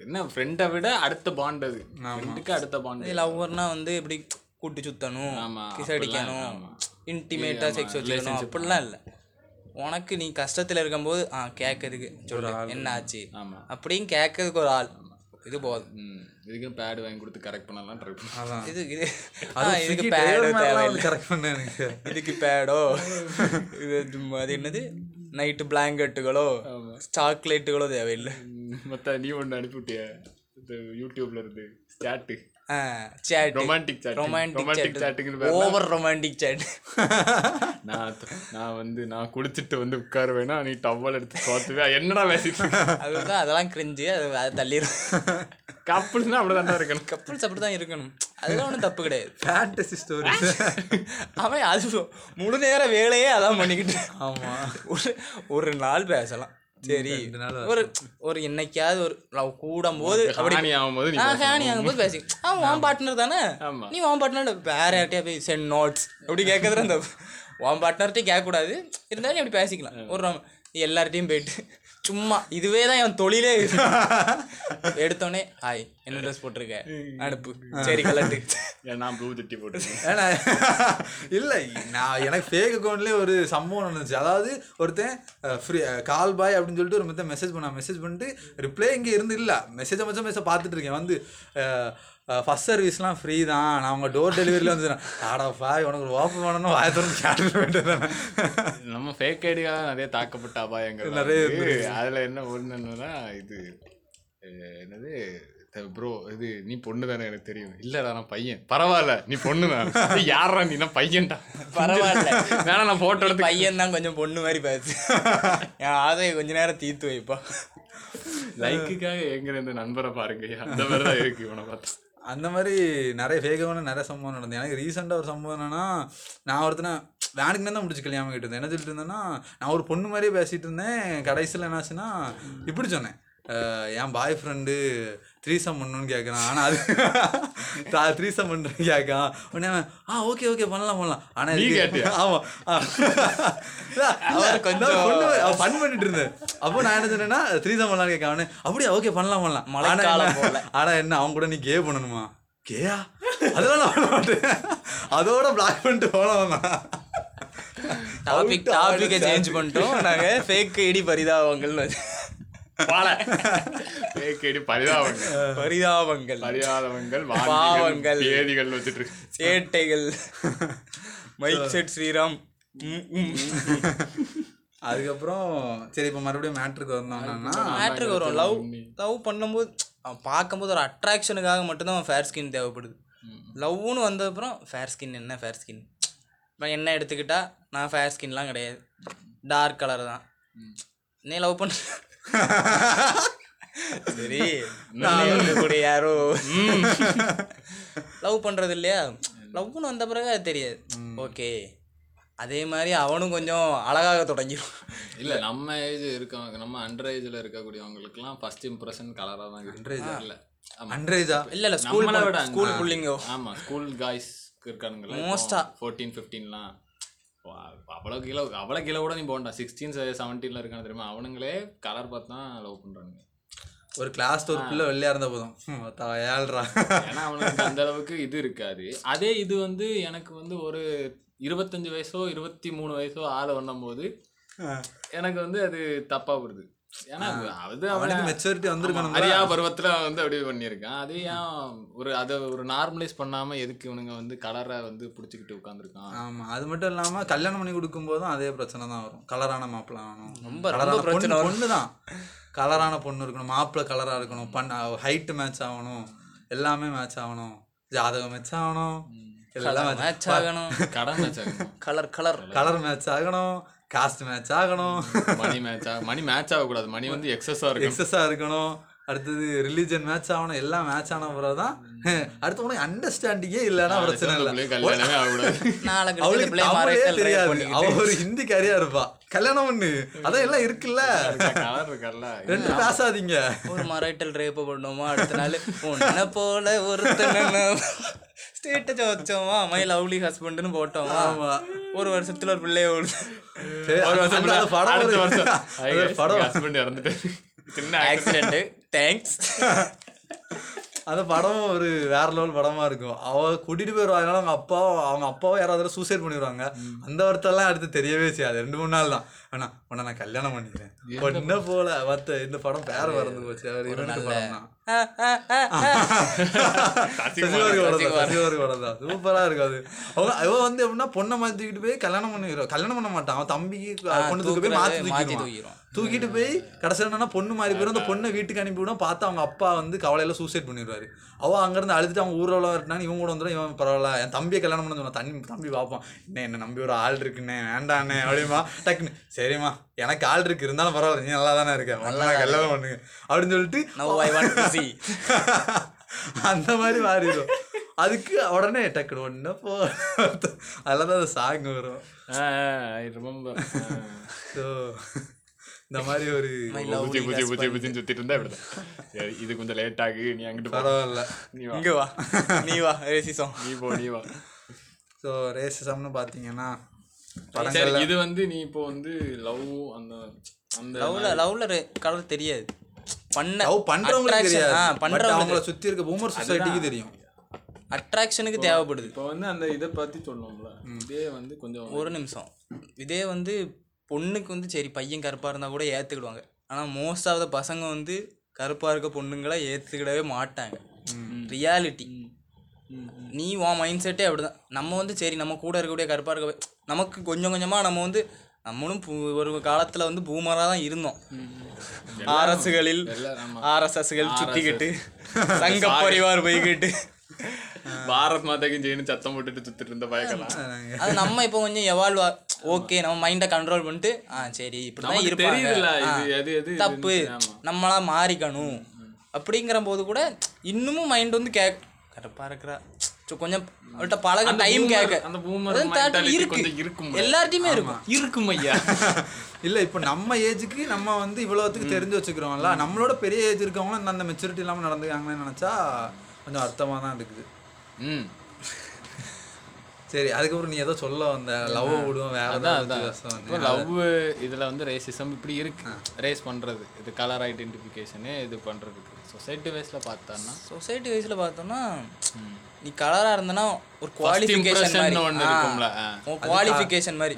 என்ன ஃப்ரெண்டை விட அடுத்த பாண்ட் அது. ஃப்ரெண்டுக்கு அடுத்த பாண்ட் லவ்வர்னா வந்து இப்படி கூட்டி சுத்தணும் ஆமா, கிஸ் அடிக்கணும். இன்டிமேட்டா செக்ஸ் வச்சுக்கணும் அப்படிலாம் இல்லை. உனக்கு நீ கஷ்டத்துல இருக்கும்போது ஆ கேட்கறதுக்கு சொல்லு என்ன ஆச்சு ஆமா. அப்படின்னு கேட்கறதுக்கு ஒரு ஆள். இது போதும். ம் இதுக்கு பேட் வாங்கி கொடுத்து கரெக்ட் பண்ணலாம் ட்ரை பண்ணலாம் இது இதுக்கு பேடோ தேவையில்லை. correct பண்ணு எனக்கு. இதுக்கு பேடோ இது அது என்னது? நைட்டு பிளாங்கெட்டுகளோ சாக்லேட்டுகளோ தேவையில்லை. மத்த நீ ஒன்று அனுப்பிவிட்டிய? இந்த யூடியூப்ல இருந்து chat chat Romantic chatting. Romantic Romantic chat chatting னு பேர்ல. ஓவர் ரொமான்டிக் சேட் நான் வந்து நான் குளிச்சுட்டு வந்து உட்காருவேனா நீ டவல் எடுத்து தோத்துவே என்னடா பேசிட்டு? அதுதான் அதெல்லாம் கிரிஞ்சு அது அது தள்ளிடும் கப்புள்ஸ்னா அப்படிதான் இருக்கணும். கப்புள்ஸ் அப்படி தான் இருக்கணும். அதெல்லாம் ஒன்றும் தப்பு கிடையாது. ஃபேண்டசி ஸ்டோரிஸ் அவன் அது முழு நேர வேலையே அதான் பண்ணிக்கிட்டு. ஆமா. ஒரு ஒரு நாள் பேசலாம். சரி. ஒரு ஒரு என்னைக்காவது ஒரு லவ் கூடும் போது அப்படி ஹானி ஆகும்போது நீ நான் ஹேனி ஆகும்போது பேசி அவன் வான் பார்ட்னர் தானே. நீ வான் பார்ட்னர் வேற யார்ட்டையா போய் சென்ட் நோட்ஸ் அப்படி கேட்கறது அந்த வான் பார்ட்னர்ட்டையும் கேட்கக்கூடாது இருந்தாலும் அப்படி பேசிக்கலாம். ஒரு எல்லார்ட்டையும் போயிட்டு சும்மா இதுவே தான் என் தொழிலே. எடுத்தோடனே ஹாய் என்ன ட்ரெஸ் போட்டிருக்க? அனுப்பு. சரி கலட்டு. நான் ப்ளூ ஜட்டி போட்டு ஏன்னா இல்லை நான் எனக்கு ஃபேக் அக்கௌண்ட்லேயே ஒரு சம்பவம் நடந்துச்சு. அதாவது ஒருத்தன் ஃப்ரீ கால் பாய் அப்படின்னு சொல்லிட்டு ஒரு மத்த மெசேஜ் பண்ணான். மெசேஜ் பண்ணிட்டு ரிப்ளை இங்கே இருந்து இல்லை. மெசேஜை மச்சம் மெசேஜ் பார்த்துட்டு இருக்கேன். வந்து ஃபஸ்ட் சர்வீஸ்லாம் ஃப்ரீ தான். நான் உங்கள் டோர் டெலிவரியில் வந்து ஆடா பாய் உனக்கு ஒரு ஓப்பன் பண்ணணும் வாய திறந்து கேட்டு வேண்டியதானே நம்ம ஃபேக் ஐடியால நிறைய தாக்கப்பட்ட அபாயங்கள் நிறைய அதுல என்ன ஒண்ணுன்னா இது என்னது ப்ரோ இது நீ பொண்ணு தானே எனக்கு தெரியும். இல்லடா நான் பையன். பரவாயில்ல நீ பொண்ணு தான். யாரா நீ? நான் பையன்டா. பரவாயில்ல. வேணா நான் போட்டோ எடுத்து பையன் தான் கொஞ்சம் பொண்ணு மாதிரி பேசு என் ஆதையை கொஞ்ச நேரம் தீர்த்து வைப்பா. லைக்குக்காக எங்க இருந்து நண்பரை பாருங்க. அந்த மாதிரி தான் இருக்கு இவனை பார்த்தா. அந்த மாதிரி நிறைய ஃபேகமான நிறைய சம்பவம் நடந்தது. எனக்கு ரீசெண்டாக ஒரு சம்பவம் என்னன்னா நான் ஒருத்தனை வேனுக்கு தான் முடிச்சு கல்யாணம் கேட்டு இருந்தேன் என்ன சொல்லிட்டு இருந்தேன்னா நான் ஒரு பொண்ணு மாதிரியே பேசிட்டு இருந்தேன். கடைசியில் என்னாச்சுன்னா இப்படி சொன்னேன். என் பாய் ஃப்ரெண்டு த்ரீசம் பண்ணணும்னு கேட்குறான் ஆனால் அது த்ரீசம் பண்ணுறேன்னு கேட்கான் உடனே ஆ ஓகே ஓகே பண்ணலாம் பண்ணலாம். ஆனால் நீ கேட்டியா? ஆமாம் கொஞ்சம் ஃபன் பண்ணிட்டு இருந்தேன் அப்போ நான் என்ன சொன்னேன்னா த்ரீசம் பண்ணலாம்னு கேட்க அவனே அப்படியா ஓகே பண்ணலாம் பண்ணலாம். ஆனா மழைக்காலம் என்ன- போல. ஆனா என்ன அவன் கூட நீ கே பண்ணணுமா? கேயா அதெல்லாம் நான் பண்ண மாட்டேன். அதோட பிளாக் பண்ணிட்டு போனவன் டாபிக் டாபிக்கை சேஞ்ச் பண்ணிட்டோம். நாங்க ஃபேக் ஐடி பரிதாபங்கள்னு பரிதாபங்கள். பரிதாபங்கள். பாவங்கள். தேதிகள் வச்சுட்டு. சேட்டைகள். Mic set Sriram. அதுக்கப்புறம் சரி இப்போ மறுபடியும் மேட்ருக்கு வந்தோம்னா மேட்ருக்கு வரும். லவ் லவ் பண்ணும்போது அவன் பார்க்கும்போது ஒரு அட்ராக்ஷனுக்காக மட்டும்தான் அவன் ஃபேர் ஸ்கின் தேவைப்படுது. லவ்னு வந்ததுக்கப்புறம் ஃபேர் ஸ்கின் என்ன ஃபேர் ஸ்கின் இப்போ என்ன எடுத்துக்கிட்டா நான் ஃபேர் ஸ்கின்லாம் கிடையாது. டார்க் கலர் தான். நீ லவ் பண்ண சரி கூட யாரோ. லவ் பண்றது இல்லையா? லவ்னு வந்த பிறகு அது தெரியாது. ஓகே அதே மாதிரி அவனும் கொஞ்சம் அழகாக தொடங்கிடும் இல்ல நம்ம ஏஜ் இருக்கவங்க நம்ம அண்டர் ஏஜ்ல இருக்கக்கூடியவங்களுக்குலாம் ஃபர்ஸ்ட் இம்ப்ரெஷன் கலரா தான் இருக்கு. இல்ல ஆமா. அன்ரேஜா இல்ல இல்ல ஸ்கூல் ஸ்கூல் புள்ளிங்கோ. ஆமா ஸ்கூல் காய்ஸ் இருக்கானுங்களா? Most-ஆ. ஃபோர்டீன் ஃபிஃப்டீன்லாம் அவ்வளோ கிலோ அவ்வளோ கிலோ கூட நீ போண்டா சிக்ஸ்டீன் செவன்டீன்ல இருக்கானு தெரியுமா? அவனுங்களே கலர் பார்த்து தான் லவ் பண்றானுங்க. ஒரு கிளாஸ் ஒரு பிள்ளை வெள்ளையா இருந்தா போதும். ஏழ்றா. ஏன்னா அவனுக்கு அந்த அளவுக்கு இது இருக்காது. அதே இது வந்து எனக்கு வந்து ஒரு இருபத்தஞ்சு வயசோ இருபத்தி மூணு வயசோ ஆளை பண்ணும்போது எனக்கு வந்து அது தப்பா வருது ஏன்னா அது அவனுக்கு மெச்சூரிட்டி வந்திருக்கணும் அரியா பருவத்துல வந்து அப்படி பண்ணியிருக்கான். அதே ஏன் ஒரு அதை ஒரு நார்மலைஸ் பண்ணாம எதுக்கு இவனுங்க வந்து கலரை வந்து பிடிச்சிக்கிட்டு உட்காந்துருக்கான் ஆமா அது மட்டும் இல்லாம கல்யாணம் பண்ணி கொடுக்கும் போதும் அதே பிரச்சனை தான் வரும். கலரான மாப்பிள்ளை வேணும் ரொம்ப, கலரான பிரச்சனை பொண்ணு தான் கலரான பொண்ணு இருக்கணும் மாப்பிள்ளை கலரா இருக்கணும் பண்ண ஹைட் மேட்ச் ஆகணும் எல்லாமே மேட்ச் ஆகணும். ஜாதகம் மேட்ச் ஆகணும். எல்லாம் மேட்ச் மேட்ச் ஆகணும். கடன் மேட்ச் ஆகணும். கலர் கலர் கலர் மேட்ச் ஆகணும். காஸ்ட் மேட்ச் ஆகணும். மணி மேட்ச் ஆக மணி மேட்ச் ஆகக்கூடாது. மணி வந்து எக்ஸஸா இருக்கு எக்ஸஸா இருக்கணும். அடுத்தது ரிலீஜன் மேட்ச் ஆகணும். எல்லாம் மேட்ச் ஆன பிறகு தான் அடுத்து உனக்கு அண்டர்ஸ்டாண்டிங்கே இல்லைன்னா பிரச்சனை இல்லை. கல்யாணமே ஆகக்கூடாது. நாளைக்கு அவளுக்கு தெரியாது. அவ ஒரு ஹிந்திக்காரியா இருப்பா. கல்யாணம் பண்ணு. அதான் எல்லாம் இருக்குல்ல. ரெண்டு பேசாதீங்க. ஒரு மறைட்டல் ரேப்பு பண்ணுவோமா அடுத்த நாள் உன்னை போல ஒருத்தன ஸ்டேட்டஸ் வச்சோமா மை லவ்லி ஹஸ்பண்ட்னு போட்டோமா. ஒரு வருஷத்துல ஒரு பிள்ளைய ஒரு படம் ஹஸ்பண்ட் இறந்துட்டு. சின்ன ஆக்சிடென்ட் தேங்க்ஸ் அந்த படம் ஒரு வேற லெவல் படமா இருக்கும். அவ கூட்டிட்டு போயிருவா. அதனால அவங்க அப்பா அவங்க அப்பாவோ யாராவது சூசைட் பண்ணிடுவாங்க. அந்த வருத்தம்லாம் அடுத்து தெரியவே செய்யாது. ரெண்டு மூணு நாள் தான் வேணா உன்னை நான் கல்யாணம் பண்ணிக்கிறேன். பொண்ணை போல மத்த இந்த படம் பேர மறந்து போச்சு. அவர் இவனுக்கு படம். தான் சூப்பரா இருக்கும் அது. அவங்க அவ வந்து எப்படின்னா பொண்ணை மாத்தி தூக்கிட்டு போய் கல்யாணம் பண்ணிடுவான் கல்யாணம் பண்ண மாட்டான். அவன் தம்பிக்கு பொண்ணு தூக்கி போய் மாத்தி தூக்கிடுவான். தூக்கிட்டு போய் கடைசியில் என்னன்னா பொண்ணு மாறி போயிடும். அந்த பொண்ணை வீட்டுக்கு அனுப்பி விடும். பார்த்தா அவங்க அப்பா வந்து கவலையில சூசைட் பண்ணிடுவாரு. அவ அங்கிருந்து அழுதுட்டு அவங்க ஊரில் வரட்டான்னு இவங்க கூட வந்துடும். இவன் பரவாயில்ல என் தம்பியை கல்யாணம் பண்ண சொன்னா தண்ணி தம்பி பார்ப்பான் என்ன என்ன நம்பி ஒரு ஆள் இருக்குண்ணே வேண்டாண்ணே அப்படிமா டக்குன்னு. சரிம்மா. எனக்கு ஆள் இருக்கு இருந்தாலும் பரவாயில்ல நீ நல்லா தானே இருக்க. நல்லா கல்யாணம் பண்ணுங்க. அப்படின்னு சொல்லிட்டு now I want to see. அந்த மாதிரி மாறிடும். அதுக்கு உடனே டக்குனு ஒன்று போ அதில் தான் அந்த சாங் வரும். ஐ ரிமெம்பர் ஸோ இந்த மாதிரி ஒரு புச்சி புச்சி husband. புச்சின்னு சுத்திட்டு இருந்தா இப்படிதான். சரி இது கொஞ்சம் லேட் ஆகு நீ அங்கிட்டு பரவாயில்ல. நீ வா. இங்க வா. நீ வா ரேசிசம் நீ போ நீ வா. ஸோ ரேசிசம்னு பார்த்தீங்கன்னா சரி இது வந்து நீ இப்போ வந்து லவ் அந்த அந்த லவ்ல லவ்ல கலர் தெரியாது. பண்ண லவ் பண்றவங்களுக்கு தெரியாது. அவங்கள சுத்தி இருக்க பூமர் சொசைட்டிக்கு தெரியும். அட்ராக்ஷனுக்கு தேவைப்படுது. இப்போ வந்து அந்த இதை பத்தி சொன்னோம்ல இதே வந்து கொஞ்சம் ஒரு நிமிஷம். இதே வந்து பொண்ணுக்கு வந்து சரி பையன் கருப்பாக இருந்தால் கூட ஏற்றுக்கிடுவாங்க ஆனால் மோஸ்ட் ஆஃப் த பசங்க வந்து கருப்பாக இருக்க பொண்ணுங்களை ஏற்றுக்கிடவே மாட்டாங்க. ரியாலிட்டி நீ உன் மைண்ட் செட்டே அப்படிதான். நம்ம வந்து சரி நம்ம கூட இருக்கக்கூடிய கருப்பாக இருக்க நமக்கு கொஞ்சம் கொஞ்சமாக நம்ம வந்து நம்மளும் ஒரு காலத்தில் வந்து பூமராக தான் இருந்தோம். ஆர்எஸ்களில். ஆர்எஸ்எஸ்கள் சுற்றிக்கிட்டு சங்க பரிவார் போய்கிட்டு பாரத் மாதாக்கு ஜெயினு சத்தம் போட்டுட்டு சுத்திட்டு இருந்த பயக்கலாம் அது நம்ம இப்போ கொஞ்சம் எவால்வ் ஓகே நம்ம மைண்டை கண்ட்ரோல் பண்ணிட்டு ஆ சரி இப்படிதான் இருப்பாங்க. தப்பு. நம்மளா மாறிக்கணும். அப்படிங்கிற போது கூட இன்னமும் மைண்ட் வந்து கேக் கரெக்டாக இருக்கிறா. சோ, கொஞ்சம் அவள்கிட்ட பழக அந்த டைம் கேட்க. அந்த mentality இருக்கு. இருக்கும் எல்லார்ட்டையுமே இருக்கும். இருக்கும் ஐயா. இல்ல இப்போ நம்ம ஏஜுக்கு நம்ம வந்து இவ்வளவுத்துக்கு தெரிஞ்சு வச்சுக்கிறோம்ல நம்மளோட பெரிய ஏஜ் இருக்கவங்க இந்த அந்த மெச்சூரிட்டி இல்லாம நடந்துக்காங்கன்னு நினைச்சா கொஞ்சம் அர்த்தமா தான் இருக்குது. ம். சரி அதுக்கப்புறம் நீ ஏதோ சொல்ல வந்த லவ் விடுவோம் வேற ஏதாவது லவ் இதுல வந்து ரேசிசம் இப்படி இருக்கு. ரேஸ் பண்றது இது கலர் ஐடென்டிஃபிகேஷனு இது பண்றதுக்கு. சொசைட்டி வைஸ்ல பார்த்தான்னா? சொசைட்டி வைஸ்ல பார்த்தோம்னா நீ கலரா இருந்தனா ஒரு குவாலிஃபிகேஷன் மாதிரி. குவாலிஃபிகேஷன் மாதிரி.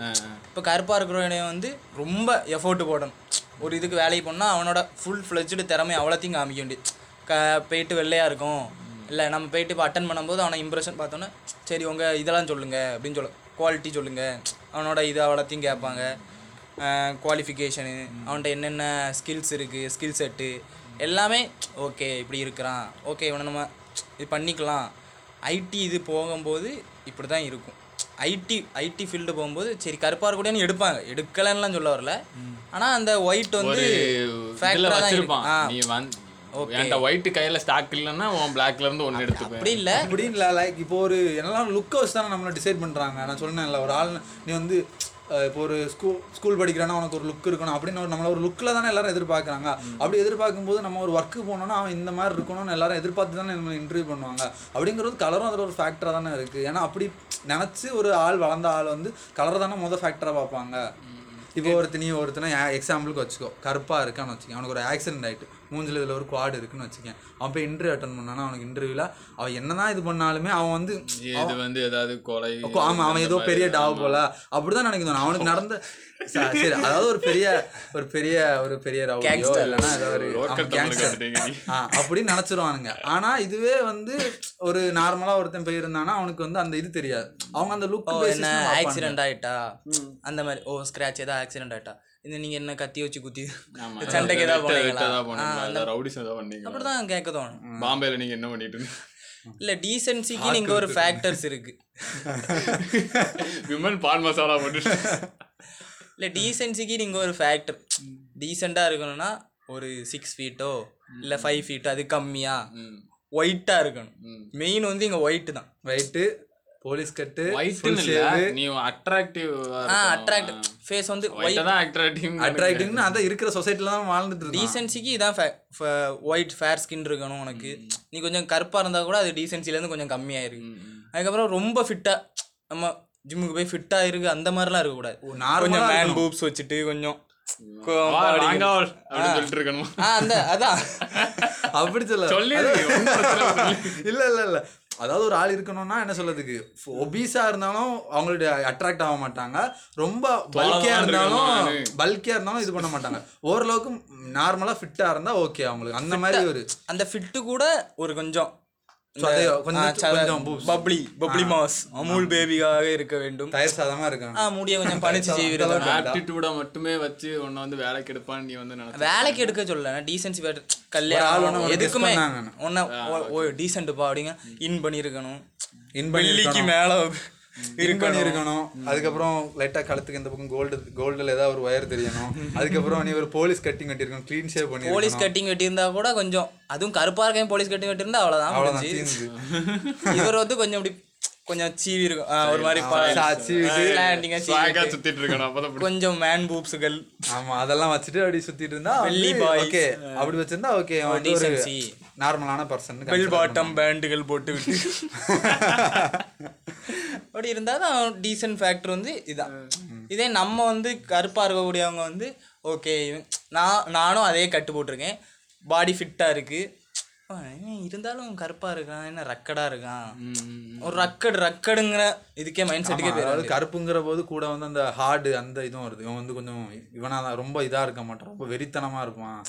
இப்போ கருப்பா இருக்கிறவனே வந்து ரொம்ப எஃபோர்ட் போடணும். ஒரு இதுக்கு வேலைக்கு போனா அவனோட ஃபுல் ஃப்ளெஜ்டு திறமை அவ்வளோத்தையும் காமிக்க வேண்டியது. க போயிட்டு வெள்ளையா இருக்கும். இல்லை நம்ம போயிட்டு இப்போ அட்டன் பண்ணும்போது அவனை இம்ப்ரெஷன் பார்த்தோன்னே சரி உங்க இதெல்லாம் சொல்லுங்க அப்படின்னு சொல்ல குவாலிட்டி சொல்லுங்க. அவனோட இது அவ்வளோத்தையும் கேட்பாங்க. குவாலிஃபிகேஷனு அவன்கிட்ட என்னென்ன ஸ்கில்ஸ் இருக்குது ஸ்கில் செட்டு எல்லாமே ஓகே இப்படி இருக்கிறான். ஓகே இவனை நம்ம இது பண்ணிக்கலாம். ஐடி இது போகும்போது இப்படி தான் இருக்கும். ஐடி ஐடி ஃபீல்டு போகும்போது சரி கருப்பா இருக்கக்கூடியன்னு எடுப்பாங்க. எடுக்கலன்னுலாம் சொல்ல வரல. ஆனா அந்த ஒயிட் வந்து தான் என்கிட்ட ஒயிட் கையில ஸ்டாக் இல்லைன்னா உன் பிளாக்ல இருந்து ஒன்னு எடுத்துப்பேன். அப்படி இல்ல. அப்படின்னு இல்லை. லைக் இப்போ ஒரு எல்லாம் லுக்கை வச்சு தானே நம்மளை டிசைட் பண்ணுறாங்க நான் சொன்னேன்ல ஒரு ஆள் நீ வந்து இப்போ ஒரு ஸ்கூல் ஸ்கூல் படிக்கிறான்னா அவனுக்கு ஒரு லுக் இருக்கணும். அப்படின்னு ஒரு நம்மள ஒரு லுக்கில் தானே எல்லாரும் எதிர்பார்க்குறாங்க. அப்படி எதிர்பார்க்கும்போது நம்ம ஒரு ஒர்க்கு போனோம்னா அவன் இந்த மாதிரி இருக்கணும்னு எல்லாரும் எதிர்பார்த்து தானே நம்ம இன்டர்வியூ பண்ணுவாங்க. அப்படிங்கிறது கலரும் அதில் ஒரு ஃபேக்டராக தானே இருக்குது ஏன்னா அப்படி நினச்சி ஒரு ஆள் வளர்ந்த ஆள் வந்து கலரை தானே முதல் ஃபேக்டராக பார்ப்பாங்க. இப்போ ஒருத்தர் நீ ஒருத்தனை எக்ஸாம்பிளுக்கு வச்சுக்கோ. கருப்பாக இருக்கான்னு வச்சுக்கோ. அவனுக்கு ஒரு ஆக்சிடென்ட் ஆயிட்டு. மூஞ்சில் இதில் ஒரு குவாடு இருக்குன்னு வச்சுக்கேன். அவன் போய் இன்டர்வியூ அட்டன் பண்ணானா அவனுக்கு இன்டர்வியூவில் அவன் என்னதான் இது பண்ணாலுமே அவன் வந்து இது வந்து ஏதாவது கொலை அப்போ ஆமா அவன் ஏதோ பெரிய டாவ் போல. அப்படிதான் நினைக்கணும் அவனுக்கு நடந்த சரி அதாவது ஒரு பெரிய ஒரு பெரிய ஒரு பெரிய ரவுடியோ இல்லைன்னா ஒரு அப்படின்னு நினைச்சிருவானுங்க. ஆனா இதுவே வந்து ஒரு நார்மலா ஒருத்தன் போயிருந்தானா அவனுக்கு வந்து அந்த இது தெரியாது. அவங்க அந்த லுக் என்ன ஆக்சிடென்ட் ஆயிட்டா? அந்த மாதிரி. ஓ ஸ்கிராச் ஏதாவது ஆக்சிடென்ட் ஆயிட்டா? இந்த நீங்க என்ன கத்தி வச்சு குத்தி. சண்டைக்கு ஏதாவது போனீங்களா? வெட்ட ஏதாவது ஏதாவது பண்ணீங்களா? அப்படிதான் கேட்க தோணும். பாம்பேல நீங்க என்ன பண்ணிட்டு? இல்ல டீசென்சிக்கு நீங்க ஒரு ஃபேக்டர்ஸ் இருக்கு. விமன் பான் மசாலா போட்டு. இல்ல டீசென்சிக்கு நீங்க ஒரு ஃபேக்டர் டீசெண்டா இருக்கணும்னா ஒரு சிக்ஸ் ஃபீட்டோ இல்ல ஃபைவ் ஃபீட்டோ அது கம்மியா. ஒயிட்டா இருக்கணும். மெயின் வந்து இங்க ஒயிட் தான். ரைட்டு போலீஸ் கட்டு நீ அட்ராக்டிவ் ஆ அட்ராக்ட் ஃபேஸ் வந்து ஒயிட் தான் அட்ராக்டிவ் அட்ராக்டிங்னு அதான் இருக்கிற சொசைட்டில தான் வாழ்ந்துட்டு டீசென்சிக்கு இதான் ஒயிட் ஃபேர் ஸ்கின் இருக்கணும் உனக்கு. நீ கொஞ்சம் கருப்பா இருந்தா கூட அது டீசென்சில இருந்து கொஞ்சம் கம்மியாயிருக்கு. அதுக்கப்புறம் ரொம்ப ஃபிட்டா நம்ம ஜிம்முக்கு போய் ஃபிட்டா இருக்கு அந்த மாதிரிலாம் இருக்க கூடாது கொஞ்சம் மேன் பூப்ஸ் வச்சுட்டு கொஞ்சம் கொ- body- நாங்காவல் அப்படின்னு சொல்லிட்டு இருக்கணும்? ஆ அந்த அதான். அப்படி சொல்லி இல்ல இல்ல இல்ல. அதாவது ஒரு ஆள் இருக்கணும்னா என்ன சொல்றதுக்கு? ஒபீஸா இருந்தாலும் அவங்களுடைய அட்ராக்ட் ஆக மாட்டாங்க. ரொம்ப பல்கியா இருந்தாலும் பல்கியா இருந்தாலும் இது பண்ண மாட்டாங்க. ஓரளவுக்கு நார்மலா ஃபிட்டா இருந்தா ஓகே அவங்களுக்கு. அந்த மாதிரி ஒரு அந்த ஃபிட்டு கூட ஒரு கொஞ்சம் பப்ளி பப்ளி மாஸ் அமுல் பேபிக்காக இருக்க வேண்டும். தயிர் சாதமா இருக்காங்க ஆ முடிய கொஞ்சம் பணிச்சு செய்வீர்கள் ஆட்டிடியூட மட்டுமே வச்சு உன்னை வந்து வேலைக்கு எடுப்பான்னு நீ வந்து வேலைக்கு எடுக்க சொல்ல டீசென்சி கல்யாணம் எதுக்குமே. ஒன்ன ஓ டீசென்ட்ப்பா அப்படிங்க இன் பண்ணியிருக்கணும் இன் வெள்ளிக்கு மேல பண்ணி இருக்கணும். அதுக்கப்புறம் லைட்டா கழுத்துக்கு இந்த பக்கம் கோல்டு கோல்டுல ஏதாவது ஒரு ஒயர் தெரியணும். அதுக்கப்புறம் நீ ஒரு போலீஸ் கட்டிங் கட்டிருக்கணும் க்ளீன் ஷேவ் பண்ணி போலீஸ் கட்டிங் வெட்டியிருந்தா கூட கொஞ்சம் அதுவும் கருப்பா இருக்கேன் போலீஸ் கட்டிங் அவ்வளவுதான் முடிஞ்சுது. தீர்ந்து இவர் வந்து கொஞ்சம் இப்படி கொஞ்சம் சீவி இருக்கும். ஒரு மாதிரி இருக்கணும். கொஞ்சம் மேன் பூப்ஸுகள் ஆமா அதெல்லாம் வச்சுட்டு அப்படி சுத்திட்டு இருந்தா வெள்ளி boys. ஓகே அப்படி வச்சிருந்தா ஓகே decency. நார்மலான பர்சன் பெல் பாட்டம் பேண்டுகள் போட்டு விட்டு அப்படி இருந்தால் தான் டீசென்ட் ஃபேக்டர் வந்து இதான். இதே நம்ம வந்து கருப்பாக இருக்கக்கூடியவங்க வந்து ஓகே நான் நானும் அதே கட்டு போட்டிருக்கேன். பாடி ஃபிட்டாக இருக்குது இருந்தாலும் கருப்பாக இருக்கான் என்ன ரக்கடாக இருக்கான். ஒரு ரக்கடு ரக்கடுங்கிற இதுக்கே மைண்ட் செட்டுக்கே அதாவது கருப்புங்கிற போது கூட வந்து அந்த ஹார்டு அந்த இதுவும் வருது. இவன் வந்து கொஞ்சம் இவனா தான் ரொம்ப இதா இருக்க மாட்டான் ரொம்ப வெறித்தனமா இருப்பான்.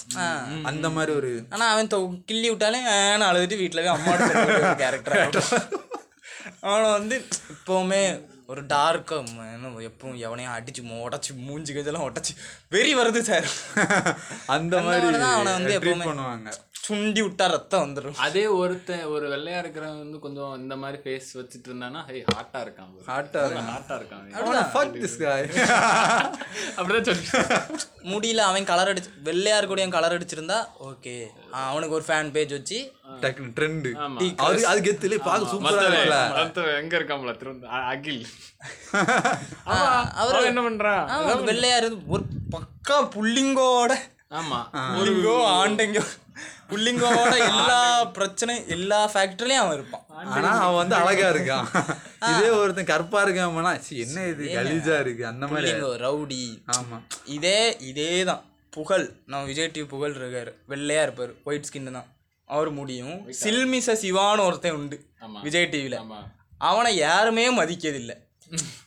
அந்த மாதிரி ஒரு ஆனால் அவன் தொ கிள்ளி விட்டாலே ஏன்னு அழுதுட்டு வீட்டில் அம்மாட்ட கேரக்டர் அவனை வந்து இப்போவுமே ஒரு டார்க்காக எப்பவும் எவனையும் அடிச்சு உடச்சி மூஞ்சி கஜெல்லாம் உடச்சி வெறி வருது சார் அந்த மாதிரி தான் அவனை வந்து எப்பவுமே- பண்ணுவாங்க. சுண்டி விட்டா ரத்தம் வந்துடும் அதே ஒருத்தன் ஒரு வெள்ளையா இருக்கிறவன் வந்து கொஞ்சம் இந்த மாதிரி ஃபேஸ் வச்சுட்டு இருந்தானா ஹே ஹாட்டா இருக்கான். ஹார்ட்டா இருக்கான். ஹாட்டா இருக்கான். Guy. அப்படிதான் சொல்லி முடியல அவன் கலர் அடிச்சு வெள்ளையா இருக்கக்கூடிய கலர் அடிச்சிருந்தா ஓகே அவனுக்கு ஒரு ஃபேன் பேஜ் வச்சு டக்குனு ட்ரெண்ட். அது அது கெத்துல பார்க்க சூப்பரா இருக்குல்ல மத்தவன் எங்க இருக்கான்ல திரு அகில். அவரு என்ன பண்றான் வெள்ளையா இருந்து ஒரு பக்கா புள்ளிங்கோட ஆமா. புள்ளிங்கோ ஆண்டைங்கோ. புள்ளிங்கோட எல்லா பிரச்சனை எல்லா ஃபேக்டரிலையும் அவன் இருப்பான். ஆனா அவன் வந்து அழகா இருக்கான். இதே ஒருத்தன் கருப்பா "ச்சீ, என்ன இது? கலீஜா இருக்கு அந்த மாதிரி. ரவுடி. ஆமா. இதே இதே தான். புகழ். நம்ம விஜய் டிவி புகழ் இருக்காரு. வெள்ளையா இருப்பாரு. ஒயிட் ஸ்கின் தான். அவர் முடியும். சில்மிச சிவான்னு ஒருத்தன் உண்டு ஆமா. விஜய் டிவில. ஆமா. அவனை யாருமே மதிக்கிறதில்ல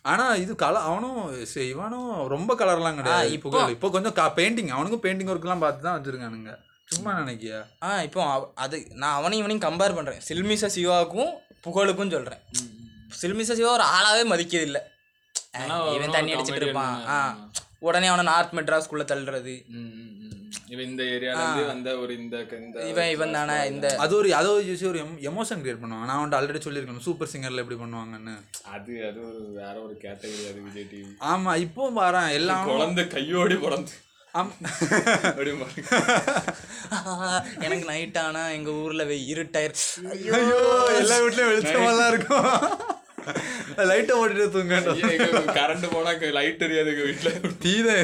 ஆனா இது கலர் அவனும் இவனும் ரொம்ப கலர்லாம் கிடையாது. இப்போ இப்போ கொஞ்சம் பெயிண்டிங் அவனுக்கும் பெயிண்டிங் ஒர்க்லாம் பார்த்து தான் வச்சிருக்கானுங்க. சும்மா நினைக்கியா ஆ இப்போ அது நான் அவனையும் இவனையும் கம்பேர் பண்றேன். சில்மிச சிவாவுக்கும் புகழுக்கும் சொல்றேன். சில்மிச சிவா ஒரு ஆளாவே மதிக்கிறதில்ல இவன் தண்ணி அடிச்சிட்டு இருப்பான். ஆ உடனே அவனை நார்த் மெட்ராஸ்குள்ள தள்ளுறது. இவன் இந்த ஏரியால இருந்து வந்த ஒரு இந்த இந்த இவன் இவன் தானே இந்த அது ஒரு அதை ஒரு யூஸ் ஒரு எமோஷன் கிரியேட் பண்ணுவாங்க. நான் வந்துட்டு ஆல்ரெடி சொல்லியிருக்கேன் சூப்பர் சிங்கர்ல எப்படி பண்ணுவாங்கன்னு. அது அது ஒரு வேற ஒரு கேட்டகரி அது விஜய் டிவி ஆமா இப்போ பாறேன் எல்லாம் குழந்தை கையோடி பிறந்து. எனக்கு நைட் ஆனா எங்க ஊர்ல இருட்டாயிரு ஐயோ. ஐயோ எல்லா வீட்லயும் வெளிச்சமெல்லாம் இருக்கும். லைட்டை ஓட்டிட்டு தூங்க கரண்ட் போனா லைட் எரியாது எங்க வீட்டுல தீதே.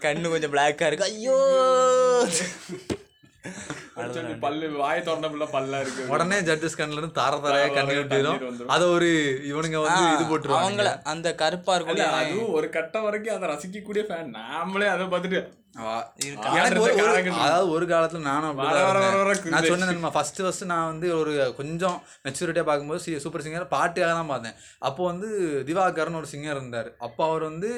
கண்ணு கொஞ்சம் பிளாக்கா இருக்கு. ஐயோ. பல்லு வாய் திறந்த பல்லா இருக்கு. உடனே ஜட்ஜஸ் கண்ணுல இருந்து தார தாரையா கண்ணு விட்டுரும். அத ஒரு இவனுங்க வந்து இது போட்டுருவாங்க அவங்கள அந்த கருப்பா இருக்கக்கூடிய அதுவும் ஒரு கட்டம் வரைக்கும் அதை ரசிக்கக்கூடிய ஃபேன் நாமளே அதை பார்த்துட்டு. அதாவது ஒரு காலத்துல நானும் நான். சொன்னேன் ஃபர்ஸ்ட் ஃபர்ஸ்ட் நான் வந்து ஒரு கொஞ்சம் மெச்சூரிட்டியா பார்க்கும்போது சூப்பர் சிங்கர் பாட்டுக்காக தான் பார்த்தேன். அப்போ வந்து திவாகர்னு ஒரு சிங்கர் இருந்தார். அப்போ அவர் வந்து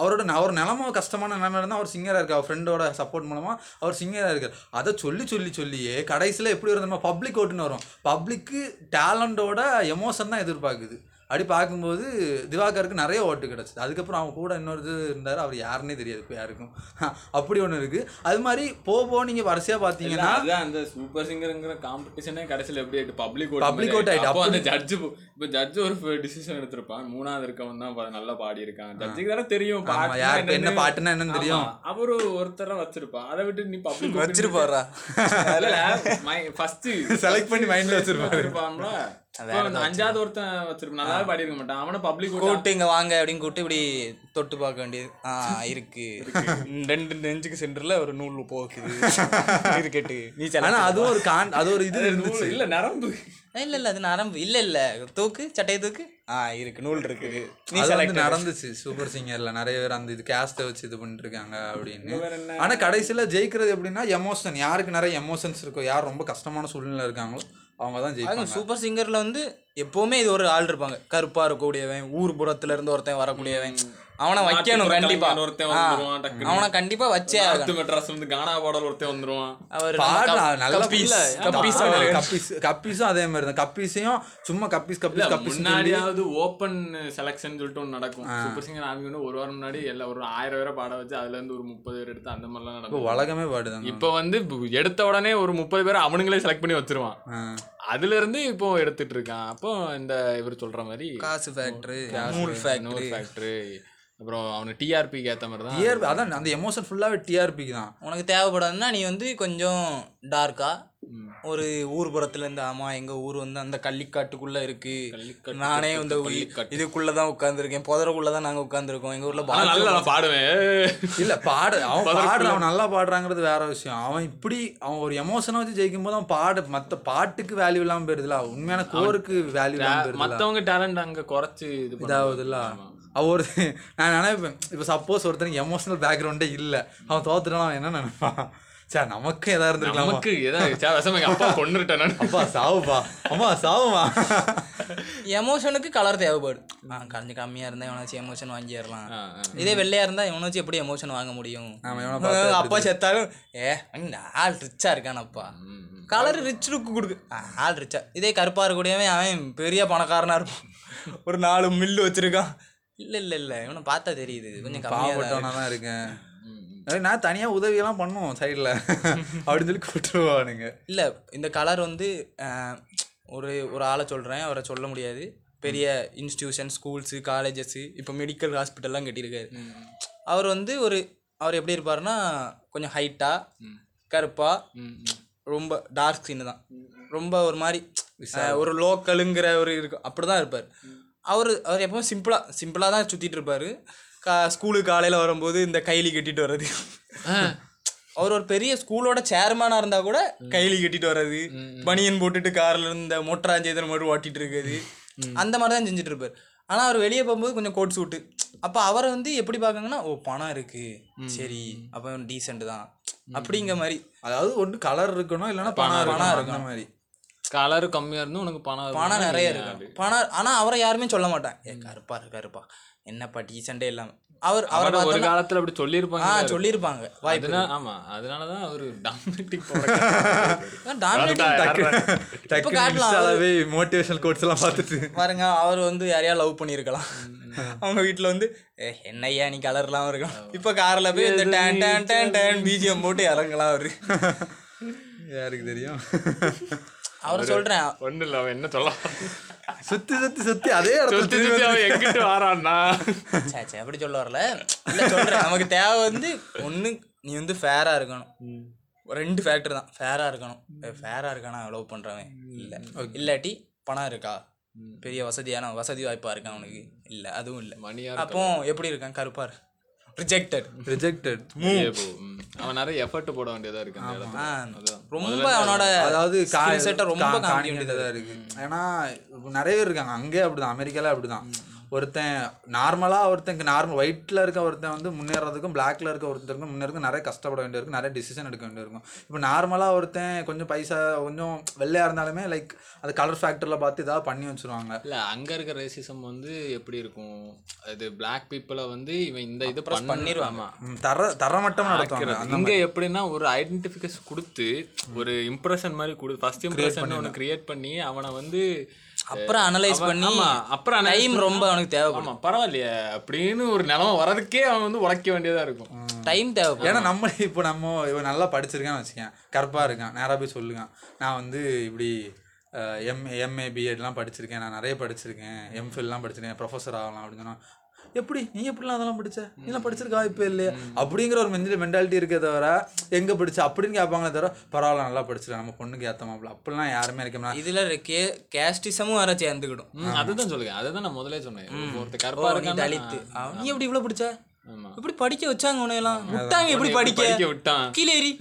அவரோட அவர் நிலம கஷ்டமான நிலைமை இருந்தால் அவர் சிங்கராக இருக்கு அவர் ஃப்ரெண்டோட சப்போர்ட் மூலமா அவர் சிங்கராக இருக்கார். அதை சொல்லி சொல்லி சொல்லியே கடைசியில் எப்படி இருந்தோம் பப்ளிக் ஓட்டுன்னு வரும். பப்ளிக்கு டேலண்டோட எமோஷன் தான் எதிர்பார்க்குது. அப்படி பார்க்கும்போது திவாகருக்கு நிறைய ஓட்டு கிடச்சிது. அதுக்கப்புறம் அவங்க கூட இன்னொரு இது இருந்தார். அவர் யாருன்னே தெரியாது இப்போ யாருக்கும். அப்படி ஒன்று இருக்குது அது மாதிரி போக நீங்கள் வரிசையாக பார்த்தீங்கன்னா அதான் அந்த சூப்பர் சிங்கர்ங்கிற காம்படிஷனே கடைசியில எப்படி ஆயிட்டு பப்ளிக் vote ஆயிட்டு. அப்போ அந்த ஜட்ஜ் இப்ப ஜட்ஜ் ஒரு டிசிஷன் எடுத்திருப்பான். மூணாவது இருக்கவன் தான் நல்லா பாடி இருக்கான் ஜட்ஜுக்கு தானே தெரியும். யாருக்கு என்ன. பாட்டுன்னா என்னன்னு தெரியும். அவரு ஒருத்தர வச்சிருப்பான். அதை விட்டு நீ பப்ளிக் வச்சிருப்பாரா? ஃபர்ஸ்ட் செலக்ட் பண்ணி மைண்டில் வச்சிருப்பாரு. அந்த அஞ்சாவது ஒருத்தன் வச்சிருப்பான். நல்லா பாடி இருக்க மாட்டான். அவனை பப்ளிக் கூட்டு இங்க வாங்க அப்படின்னு கூட்டு இப்படி தொட்டு பார்க்க வேண்டியது. ஆ இருக்கு. ரெண்டு நெஞ்சுக்கு சென்டர்ல ஒரு நூல் போக்குது இருக்கட்டு நீ ஆனா அதுவும் ஒரு கான் அது ஒரு இது இருந்துச்சு. இல்ல நரம்பு. இல்ல இல்ல அது நரம்பு. இல்ல இல்ல. தூக்கு சட்டையை தூக்கு. ஆ இருக்கு. நூல் இருக்குது நீ அது select வந்து நடந்துச்சு சூப்பர் சிங்கர்ல நிறைய பேர் அந்த இது கேஸ்ட்டை வச்சு இது பண்ணிட்டு இருக்காங்க அப்படின்னு? ஆனா கடைசியில ஜெயிக்கிறது எப்படின்னா எமோஷன் யாருக்கு நிறைய எமோஷன்ஸ் இருக்கோ யார் ரொம்ப கஷ்டமான சூழ்நிலை இருக்காங்களோ அவங்க தான் ஜெயிப்பாங்க. சூப்பர் சிங்கர்ல வந்து எப்பவுமே இது ஒரு ஆள் இருப்பாங்க. கருப்பா இருக்கக்கூடியவன் ஊர் புறத்துல இருந்து ஒருத்தன் வரக்கூடியவன். அவனை வைக்கணும் கண்டிப்பா. ஒருத்தன். அவனை கண்டிப்பா வச்சே ஆகணும். மெட்ராஸ் வந்து கானா பாடல் ஒருத்தன் வந்துருவான். அவர் நல்ல கப்பீஸ் இல்ல, கப்பீஸ் கப்பீஸ் கப்பீஸும் அதே மாதிரி தான். கப்பீஸையும் சும்மா கப்பீஸ் கப்பீஸ் கப்பீஸ் முன்னாடியாவது ஓப்பன் செலக்ஷன் சொல்லிட்டு ஒன்று நடக்கும். சூப்பர் சிங்கர் வந்து ஒரு வாரம் முன்னாடி எல்லாம் ஒரு ஆயிரம் பேரை பாட வச்சு அதுல இருந்து ஒரு முப்பது பேர் எடுத்து அந்த மாதிரிலாம் நடக்கும். உலகமே பாடுதாங்க. இப்போ வந்து எடுத்த உடனே ஒரு முப்பது பேரை அவனுங்களே செலக்ட் பண்ணி வச்சிருவான். அதுல இருந்து இப்போ எடுத்துட்டு இருக்கான் அப்போ இந்த இவர் சொல்ற மாதிரி காசு ஃபேக்டரி நூல் ஃபேக்டரி ஃபேக்டரி அப்புறம் அவனுக்கு டிஆர்பிக்கு ஏத்த மாதிரி தான் டிஆர்பி அதான் அந்த எமோஷன் ஃபுல்லாவே டிஆர்பிக்கு தான். உனக்கு தேவைப்படாதுன்னா நீ வந்து கொஞ்சம் டார்க்கா ஒரு ஊர் புறத்துல இருந்து ஆமா எங்க ஊர் வந்து அந்த கள்ளிக்காட்டுக்குள்ள இருக்கு. நானே வந்து கள்ளிக்காட்டு. இதுக்குள்ளதான் உட்கார்ந்துருக்கேன். புதருக்குள்ளதான் நாங்க உட்கார்ந்துருக்கோம். எங்க ஊர்ல நல்லா பாடுவேன். இல்ல பாடு. அவன் பாடுறான் அவன் நல்லா பாடுறாங்கிறது வேற விஷயம். அவன் இப்படி அவன் ஒரு எமோஷனை வச்சு ஜெயிக்கும் போது அவன் பாடு மத்த பாட்டுக்கு வேல்யூ இல்லாம போயிருதுல. உண்மையான கோருக்கு வேல்யூ மத்தவங்க டேலண்ட் அங்க குறைச்சு இது பண்ணுவாங்க. இதாகுதுல்ல அவ ஒரு நான் நினைப்பேன். இப்போ சப்போஸ் ஒருத்தனுக்கு எமோஷனல் பேக்ரவுண்டே இல்ல. அவன் தோத்துட்டான் அவன் என்ன நினைப்பான் சே நமக்கு எதா இருந்திருக்கலாமா. நமக்கு எங்க அப்பா கொண்டுட்டேன் நான். அப்பா சாவுப்பா. அம்மா சாவுமா. எமோஷனுக்கு கலர் தேவைப்படும். ஆ கொஞ்சம் கம்மியா இருந்தா எவனாச்சும் எமோஷன் வாங்கிடலாம். இதே வெள்ளையா இருந்தா எவனாச்சும் எப்படி எமோஷன் வாங்க முடியும்? அப்பா செத்தாலும் ஏ ஆள் ரிச்சா இருக்கானப்பா. கலர் ரிச் லுக்கு கொடுக்கு. ஆள் ரிச்சா இதே கருப்பா இருக்கக்கூடியவன் அவன் பெரிய பணக்காரனா இருப்பான். ஒரு நாலு மில்லு வச்சிருக்கான். இல்ல இல்ல இல்ல. இவனை பார்த்தா தெரியுது. கொஞ்சம் கம்மியா தான் இருக்கேன். நான் தனியா உதவியெல்லாம் பண்ணுவோம் சைடுல அப்படின்னு சொல்லி கூட்டுருவானுங்க இல்ல இந்த கலர் வந்து ஒரு ஒரு ஆளை சொல்றேன். அவரை சொல்ல முடியாது. பெரிய இன்ஸ்டியூஷன் ஸ்கூல்ஸு காலேஜஸ் இப்போ மெடிக்கல் ஹாஸ்பிட்டல்லாம் கட்டியிருக்காரு. அவர் வந்து ஒரு அவர் எப்படி இருப்பாருன்னா கொஞ்சம் ஹைட்டா கருப்பா ம், ம். ரொம்ப டார்க் ஸ்கின் தான். ரொம்ப ஒரு மாதிரி ஒரு லோக்கலுங்கிற ஒரு இருக்கு. அப்படிதான் இருப்பார். அவர் அவர் எப்பவும் சிம்பிளா சிம்பிளா தான் சுத்திட்டு இருப்பாரு கா ஸ்கூலுக்கு காலையில வரும்போது இந்த கைலி கட்டிட்டு வர்றது. அவர் ஒரு பெரிய ஸ்கூலோட சேர்மேனா இருந்தா கூட கைலி கட்டிட்டு வர்றது. பனியன் போட்டுட்டு கார்ல இந்த மொட்டராஞ்சேதன் மாதிரி ஓட்டிட்டு இருக்குது அந்த மாதிரி தான் செஞ்சுட்டு இருப்பாரு ஆனா அவர் வெளியே போகும்போது கொஞ்சம் கோட் சூட்டு அப்ப அவரை வந்து எப்படி பார்க்கங்கன்னா ஓ பணம் இருக்கு. சரி அப்ப டீசென்ட் தான். அப்படிங்கிற மாதிரி. அதாவது ஒன்று கலர் இருக்கணும் இல்லைன்னா பணம் இருக்கணும் அந்த மாதிரி. கலர் கம்மியா இருந்தும் உனக்கு பணம் பணம் நிறைய. இருக்கு பணம் ஆனா அவரை யாருமே சொல்ல மாட்டான் ஏ கருப்பா இரு, கருப்பா. என்னப்பா டீசெண்டே இல்லாம. அவர் அவரை அவரை ஒரு காலத்துல அப்படி ஆ சொல்லியிருப்பாங்க சொல்லியிருப்பாங்க. வாய்ப்பு அதனால ஆமா அதனாலதான் அவரு டாமினேட்டிக் டாமினேட் இப்ப டக்கு காட்டலாம் இன்ஸ்டாலாவே மோட்டிவேஷனல் கோட்ஸ் எல்லாம் பார்த்துட்டு. பாருங்க அவர் வந்து யாரையா லவ் பண்ணியிருக்கலாம்? அவங்க வீட்டில் வந்து ஏ என்னய்யா நீ கலர்லாம் இருக்கும். இப்போ காரில் போய் இந்த டேன் டேன் டேன் டேன் பிஜிஎம் போட்டு இறங்கலாம் அவரு. யாருக்கு தெரியும்? அவரை சொல்கிறேன் ஒன்றும் இல்லை அவன் என்ன சொல்ல சுத்தி சுத்தி சுத்தி அதே சுத்தி சுத்தி அவன் எங்கிட்டு வாரான்னா? சே அப்படி சொல்ல வரல? இல்லை சொல்கிறேன் நமக்கு தேவை வந்து ஒன்று நீ வந்து ஃபேராக இருக்கணும். ரெண்டு ஃபேக்டர் தான். ஃபேராக இருக்கணும். ஃபேராக இருக்கானா? லவ் பண்ணுறவன் இல்லை. இல்லாட்டி பணம் இருக்கா? பெரிய வசதியான வசதி வாய்ப்பாக இருக்கா அவனுக்கு. இல்லை அதுவும் இல்லை. மணியா அப்போ எப்படி இருக்கான்? கருப்பார் ரிஜெக்டட் ரிஜெக்டட் அவன் நிறைய எஃபர்ட் போட வேண்டியதா இருக்கு அந்த இடத்துல. அதான். ரொம்ப அவனோட அதாவது அ ரொம்ப காமிக்க காமிக்கிட்டதா இருக்கு. ஏன்னா நிறைய பேர் இருக்காங்க. அங்கேயே அப்படிதான். அமெரிக்கால அப்படிதான். ஒருத்தன் நார்மலா ஒருத்தனுக்கு நார்மல் ஒயிட்ல இருக்க ஒருத்தன் வந்து முன்னேறதுக்கும் பிளாக்ல இருக்க ஒருத்தருக்கும் முன்னேறதுக்கும் நிறைய கஷ்டப்பட வேண்டியிருக்கும் நிறைய டிசிஷன் எடுக்க வேண்டியிருக்கும். இப்போ நார்மலா ஒருத்தன் கொஞ்சம் பைசா கொஞ்சம் வெள்ளையா இருந்தாலுமே லைக் அது கலர் ஃபேக்டர்ல பார்த்து ஏதாவது பண்ணி வச்சிருவாங்க. இல்ல அங்க இருக்க ரேசிசம் வந்து எப்படி இருக்கும்? அது பிளாக் பீப்புளை வந்து இவன் இந்த இது பண்ண பண்ணிருவாங்க. ஆமா ம், தர தரமட்டம் நடத்துவாங்க. இங்க எப்படின்னா ஒரு ஐடென்டிஃபிகேஷன் கொடுத்து ஒரு இம்ப்ரெஷன் மாதிரி கொடு ஃபர்ஸ்ட் இம்ப்ரெஷன் ஒன்று கிரியேட் பண்ணி அவனை வந்து அப்புறம் அனலைஸ் பண்ணி அப்புறம் டைம் ரொம்ப அவனுக்கு தேவைப்படும். ஆமா பரவாயில்லையே. அப்படின்னு ஒரு நிலமை வர்றதுக்கே அவன் வந்து உழைக்க வேண்டியதா இருக்கும். டைம் தேவைப்படும். ஏன்னா நம்ம இப்போ நம்ம இவன் நல்லா படிச்சிருக்கான்னு வச்சுக்கேன். கருப்பாக இருக்கான். நேராக போய் சொல்லுங்க நான் வந்து இப்படி எம் எம்ஏ பிஎட்லாம் படிச்சிருக்கேன். நான் நிறைய படிச்சிருக்கேன். எம்ஃபில்லாம் படிச்சிருக்கேன். ப்ரொஃபஸர் ஆகலாம் அப்படின்னு சொன்னா எப்படி? நீ எப்படிலாம் அதெல்லாம் படிச்ச? நீலாம் படிச்சிருக்க வாய்ப்பே இல்லையா. அப்படிங்கிற ஒரு மென்டல் மென்டாலிட்டி இருக்கே தவிர எங்கே படிச்ச? அப்படின்னு கேட்பாங்களே தவிர பரவாயில்ல நல்லா படிச்சிருக்கேன் நம்ம பொண்ணுக்கு ஏற்ற மாப்பிள்ள அப்படிலாம் யாருமே இருக்க இதுல கே கேஸ்டிசமும் வர சேர்ந்துக்கிடும் அதுதான் சொல்லுங்க. அதுதான் நான் முதல்ல சொன்னேன். ஒருத்தர் ஓ, கருப்பா நீ எப்படி இவ்வளவு படிச்ச? ஆமா. இப்படி படிக்க வச்சாங்க உன்னையெல்லாம்? விட்டாங்க எப்படி படிக்க? படிக்க விட்டான். கீழே ஏறி.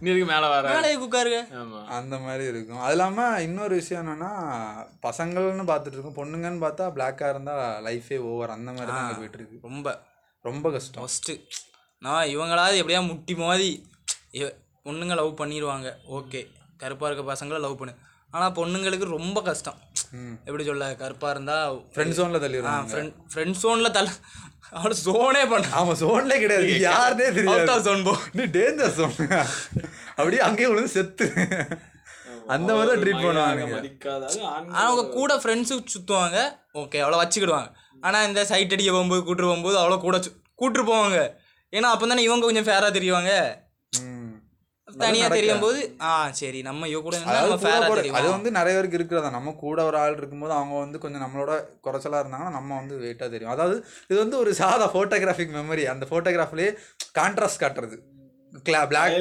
நீ இதுக்கு மேல வர? மேலே உட்காருங்க. அந்த மாதிரி இருக்கும். அது இல்லாமல் இன்னொரு விஷயம் என்னன்னா பசங்கள்னு பார்த்துட்டு இருக்கோம். பொண்ணுங்கன்னு பார்த்தா பிளாக்காக இருந்தால் லைஃபே ஓவர் அந்த மாதிரி தான் போயிட்டு இருக்கு. ரொம்ப. ரொம்ப கஷ்டம். ஃபஸ்ட்டு நான் இவங்களாவது எப்படியா முட்டி மோதி இவ- பொண்ணுங்க லவ் பண்ணிடுவாங்க ஓகே கருப்பாக இருக்க பசங்களை லவ் பண்ணு. ஆனால் பொண்ணுங்களுக்கு ரொம்ப கஷ்டம். எப்படி சொல்ல? கருப்பாக இருந்தால் ஃப்ரெண்ட் ஜோனில் தள்ளிடுவாங்க. ஃப்ரெண்ட் ஃப்ரெண்ட் ஜோனில் தள்ள அவளை ஜோனே பண்ண ஆமா ஜோன்லே கிடையாது. யாருனே தெரியாது. ஜோன் போ. நீ டேஞ்சர் ஜோன் அப்படியே அங்கேயே விழுந்து செத்து. அந்த மாதிரி தான் ட்ரீட் பண்ணுவாங்க அவங்க கூட ஃப்ரெண்ட்ஸு சுற்றுவாங்க ஓகே அவ்வளோ வச்சுக்கிடுவாங்க. ஆனால் இந்த சைட் அடிக்க போகும்போது கூட்டு போகும்போது அவ்வளோ கூட சு- கூட்டு போவாங்க. ஏன்னா அப்போ தானே இவங்க கொஞ்சம் ஃபேராக தெரியுவாங்க. தனியாக தெரியும் போது ஆ சரி நம்ம இவ கூட அது வந்து நிறைய பேருக்கு இருக்கிறதா? நம்ம கூட ஒரு ஆள் இருக்கும்போது அவங்க வந்து கொஞ்சம் நம்மளோட குறைச்சலா இருந்தாங்கன்னா நம்ம வந்து வெயிட்டாக தெரியும். அதாவது இது வந்து ஒரு சாதா ஃபோட்டோகிராஃபிக் மெமரி அந்த ஃபோட்டோகிராஃப்லேயே கான்ட்ராஸ்ட் காட்டுறது. கிளா பிளாக்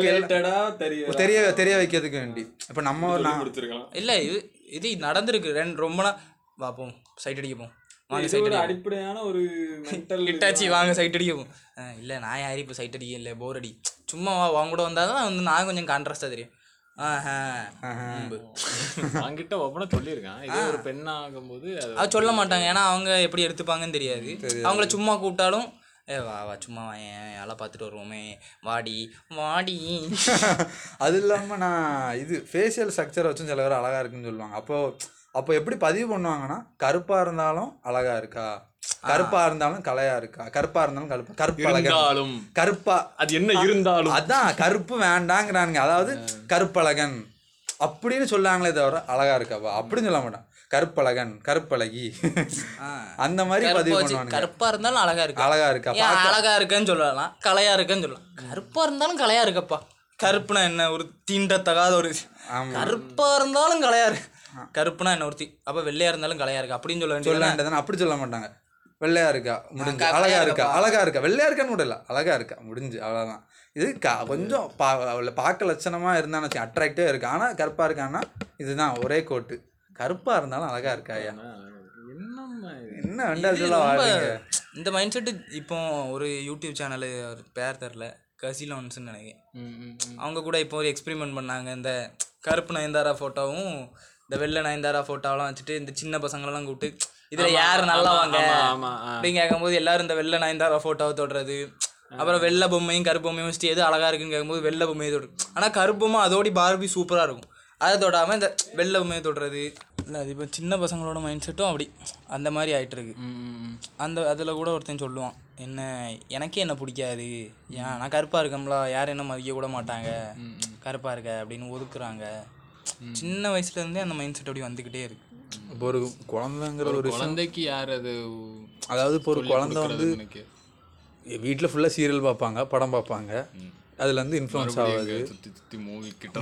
தெரியும் தெரிய தெரிய வைக்கிறதுக்கு வேண்டி. இப்போ நம்ம இல்லை இது இது நடந்திருக்கு. ரெண்டு ரொம்ப நாள் பார்ப்போம் சைட் அடிக்க போவோம். வாங்க சைட் அடிக்க அடிப்படையான ஒரு கிட்டாச்சி வாங்க சைட் அடிக்க போவோம் அஹ் இல்லை நான் யாரும் இப்போ சைட் அடிக்க இல்லை போர் அடி. சும்மா வா வாங்க கூட வந்தால் தான் வந்து நான் கொஞ்சம் கான்ட்ராஸ்டாக தெரியும். ஆஹா. அம்பு. வாங்கிட்ட ஒப்பனா சொல்லியிருக்கான். இதே ஒரு பெண் ஆகும்போது அது சொல்ல மாட்டாங்க. ஏன்னா அவங்க எப்படி எடுத்துப்பாங்கன்னு தெரியாது. அவங்கள சும்மா கூப்பிட்டாலும் ஏ வா வா சும்மா வாயேன் வேலை பார்த்துட்டு வருவோமே. வாடி வாடி. அது இல்லாம நான் இது ஃபேஷியல் ஸ்ட்ரக்சர் வச்சும் சில பேர் அழகா இருக்குன்னு சொல்லுவாங்க. அப்போ அப்போ எப்படி பதிவு பண்ணுவாங்கன்னா கருப்பா இருந்தாலும் அழகா இருக்கா? கருப்பா இருந்தாலும் கலையா இருக்கா? கருப்பா இருந்தாலும் கருப்பா. கருப்பு இருந்தாலும். கருப்பா. அது என்ன இருந்தாலும். அதான் கருப்பு வேண்டாங்கிறானுங்க. அதாவது கருப்பழகன். அப்படின்னு சொல்லாங்களே தவிர அழகா இருக்காப்பா அப்படின்னு சொல்ல மாட்டான். கருப்பழகன் கருப்பழகி. அந்த மாதிரி பதிவு வச்சு பண்ணுவானுங்க. கருப்பா இருந்தாலும் அழகா இருக்கு? அழகா இருக்கா? அழகா இருக்கேன்னு சொல்லலாம். கலையா இருக்கேன்னு சொல்லலாம். கருப்பா இருந்தாலும் கலையா இருக்கப்பா. கருப்புனா என்ன? ஒரு தீண்டத்தகாத ஒரு. கருப்பா இருந்தாலும் கலையா இருக்கு கருப்புனா என்ன ஒரு தீ அப்ப வெள்ளையா இருந்தாலும் கலையா இருக்கு? அப்படின்னு சொல்ல சொல்ல வேண்டியது வேண்டியதானே அப்படி சொல்ல மாட்டாங்க. வெள்ளையா இருக்கா? முடிஞ்சு. அழகா இருக்கா. அழகா இருக்கா? வெள்ளையா இருக்கான்னு கூட இல்ல. அழகா இருக்கா? முடிஞ்சு. அவ்வளவுதான். இது க கொஞ்சம் பா அவளை பார்க்க லட்சணமா இருந்தான்னு வச்சு அட்ராக்டிவா இருக்கு? ஆனா கருப்பா இருக்கான்னா இதுதான். ஒரே கோட்டு. கருப்பா இருந்தாலும் அழகா இருக்கா ஐயா? என்ன இந்த மைண்ட் செட்டு இப்போ ஒரு யூடியூப் சேனலு பேர் தெரில கசிலோன்ஸ்னு நினைக்கிறேன். அவங்க கூட இப்போ ஒரு எக்ஸ்பெரிமெண்ட் பண்ணாங்க. இந்த கருப்பு நயன்தாரா ஃபோட்டோவும் இந்த வெள்ளை நயன்தாரா ஃபோட்டோவெல்லாம் வச்சுட்டு இந்த சின்ன பசங்களெல்லாம் கூப்பிட்டு இதில் யார் நல்லவாங்க. அப்படின்னு கேட்கும்போது எல்லாரும் இந்த வெள்ளை நயன்தாரா ஃபோட்டோவை தொடுறது அப்புறம் வெள்ளை பொம்மையும் கருப்பு பொம்மையும் வச்சுட்டு எது அழகா இருக்குன்னு கேட்கும்போது வெள்ளை பொம்மையை தொடு. ஆனால் கருப்பு பொம்மை அதோடி பார்பி சூப்பராக இருக்கும். அதை தொடாமல் இந்த வெள்ளை பொம்மையை தொடுறது. இல்லை அது இப்போ சின்ன பசங்களோட மைண்ட் செட்டும் அப்படி. அந்த மாதிரி ம். அந்த அதில் கூட ஒருத்தன் சொல்லுவான் என்ன எனக்கே என்ன பிடிக்காது. ஏன் நான் கருப்பாக இருக்கம்ல யாரும் என்ன மதிக்க கூட மாட்டாங்க கருப்பாக இருக்க அப்படின்னு ஒதுக்குறாங்க. சின்ன வயசுலேருந்தே அந்த மைண்ட் செட் அப்படி வந்துக்கிட்டே இருக்கு. இப்போ ஒரு குழந்தைங்கிற ஒரு குழந்தைக்கு யார் அது அதாவது இப்போ ஒரு குழந்தை வந்து வீட்டில் ஃபுல்லாக சீரியல் பார்ப்பாங்க படம் பார்ப்பாங்க. அதுல இருந்து இன்ஃப்ளூயன்ஸ் ஆகுது.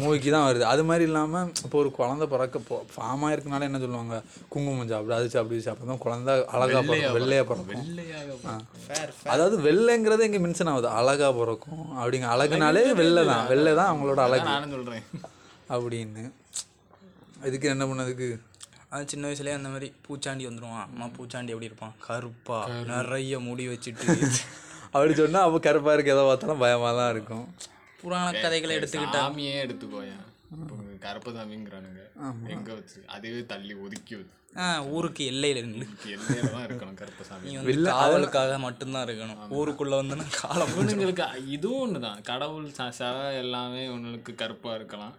மூவிக்கு தான் வருது. அது மாதிரி இல்லாமல் இப்போ ஒரு குழந்தை பிறக்க போ ஃபார்ம் ஆயிருக்கனால என்ன சொல்லுவாங்க? குங்குமம் சாப்பிடு அது சாப்பிடு சாப்பிடு. தான் குழந்தை அழகா பிறக்கும் வெள்ளையா பிறக்கும். வெள்ளையாக ஃபேர் அதாவது வெள்ளைங்கிறது இங்கே மென்ஷன் ஆகுது. அழகா பிறக்கும். அப்படிங்க அழகுனாலே வெள்ளை தான். வெள்ளை தான் அவங்களோட அழகு. நானும் சொல்றேன். அப்படின்னு. இதுக்கு என்ன பண்ணதுக்கு அது சின்ன வயசுலயே அந்த மாதிரி பூச்சாண்டி வந்துருவான். அம்மா பூச்சாண்டி எப்படி இருப்பான்? கருப்பா. நிறைய முடி வச்சுட்டு. அப்படி சொன்னா அப்போ கருப்பா இருக்கு எதை பார்த்தாலும் பயமா தான் இருக்கும் புராண கதைகளை எடுத்துக்கிட்டா சாமியே எடுத்துக்கோயேன் இப்போ கருப்பு சாமிங்கிறானுங்க. எங்க வச்சு? அதுவே தள்ளி ஒதுக்கி வச்சு. ஊருக்கு எல்லையில நில்லு. எல்லையில தான் இருக்கணும் வந்து காவலுக்காக மட்டும்தான் இருக்கணும். ஊருக்குள்ள வந்து காலம் இவனுங்களுக்கு இதுவும் ஒண்ணுதான். கடவுள் சிலை எல்லாமே இவனுக்கு கருப்பா இருக்கலாம்.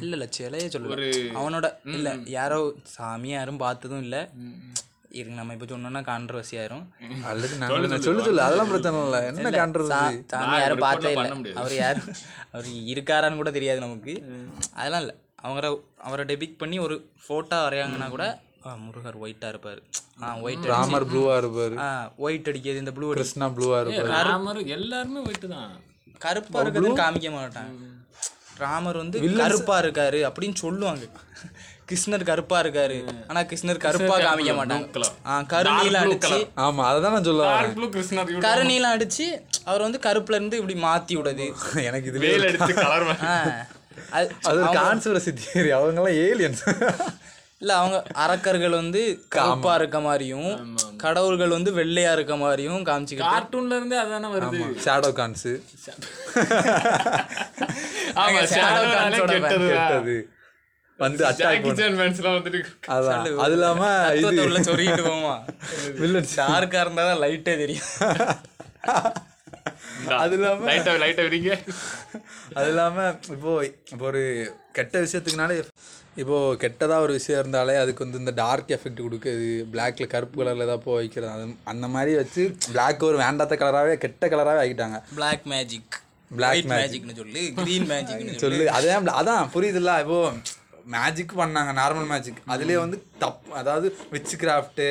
இல்ல இல்ல சிலையே சொல்லு அவனோட இல்ல யாரோ சாமி யாரும் பார்த்ததும் இல்ல. இருங்க நம்ம இப்ப சொன்னோம்னா கான்ட்ரவர்சி ஆயிரும். அல்லது நான் சொல்லு சொல்லு அதெல்லாம் பிரச்சனை இல்லை. என்ன காண்றது சா- சாமி யாரும் பார்த்தே இல்ல. அவர் யார்? அவர் இருக்காரான்னு கூட தெரியாது நமக்கு. அதெல்லாம் இல்ல. அவரை அவரை டெபிக் பண்ணி ஒரு போட்டோ வரையாங்கன்னா கூட முருகர் ஒயிட்டா இருப்பாரு. ஆ ஒயிட் ராமர் ப்ளூவா இருப்பாரு. ஒயிட் அடிக்கிறது இந்த ப்ளூ கிருஷ்ணா ப்ளூவா இருப்பாரு. ராமர் எல்லாருமே போயிட்டு தான். கருப்பா இருக்கிறதுன்னு காமிக்க மாட்டாங்க ராமர் வந்து கருப்பா இருக்காரு அப்படின்னு சொல்லுவாங்க. கிருஷ்ணர் கருப்பா இருக்காரு. ஆனா கிருஷ்ணர் கருப்பா காமிக்க மாட்டாங்க கருநீலம் அடிச்சு ஆமா அதை தான் நான் சொல்ல வரேன். டார்க் ப்ளூ கிருஷ்ணர் கருநீலம் அடிச்சு அவர் வந்து கருப்புல இருந்து இப்படி மாத்தி விடுது. எனக்கு இதுல வேல் எடுத்து கலர் ஆ, அது கான்ஸ்பிரசி தியரி அவங்கெல்லாம் ஏலியன்ஸ் இல்ல அவங்க அரக்கர்கள் வந்து கருப்பா இருக்க மாதிரியும் கடவுள்கள் வந்து வெள்ளையா இருக்க மாதிரியும் காமிச்சுக்கிட்டு கார்ட்டூன்ல இருந்தே அதானே வருது. ஷேடோ கான்ஸ் ஆமா Shadow ஷேடோ கெட்டது. வந்து அட்டாக் அதான். அது இல்லாம இது உள்ள சொல்லிட்டு போமா வில்லன்ஸ் டார்க்கா இருந்தா தான் லைட்டே தெரியும். அது இல்லாம லைட்டா லைட்டா விரிங்க. அது இல்லாம இப்போ இப்போ ஒரு கெட்ட விஷயத்துக்குனாலே இப்போ கெட்டதா ஒரு விஷயம் இருந்தாலே அதுக்கு வந்து இந்த டார்க் எஃபெக்ட் கொடுக்குறது பிளாக்ல கருப்பு கலர்ல ஏதாவது போய் வைக்கிறது. அது அந்த மாதிரி வச்சு பிளாக் ஒரு வேண்டாத கலராகவே கெட்ட கலராகவே ஆக்கிட்டாங்க. பிளாக் மேஜிக் பிளாக் மேஜிக்னு சொல்லு கிரீன் மேஜிக்னு சொல்லு. அதே அதான் புரியுதுல்ல? இப்போ மேஜிக் பண்ணாங்க நார்மல் மேஜிக் அதுலயே வந்து தப் அதாவது விச் கிராஃப்ட்டு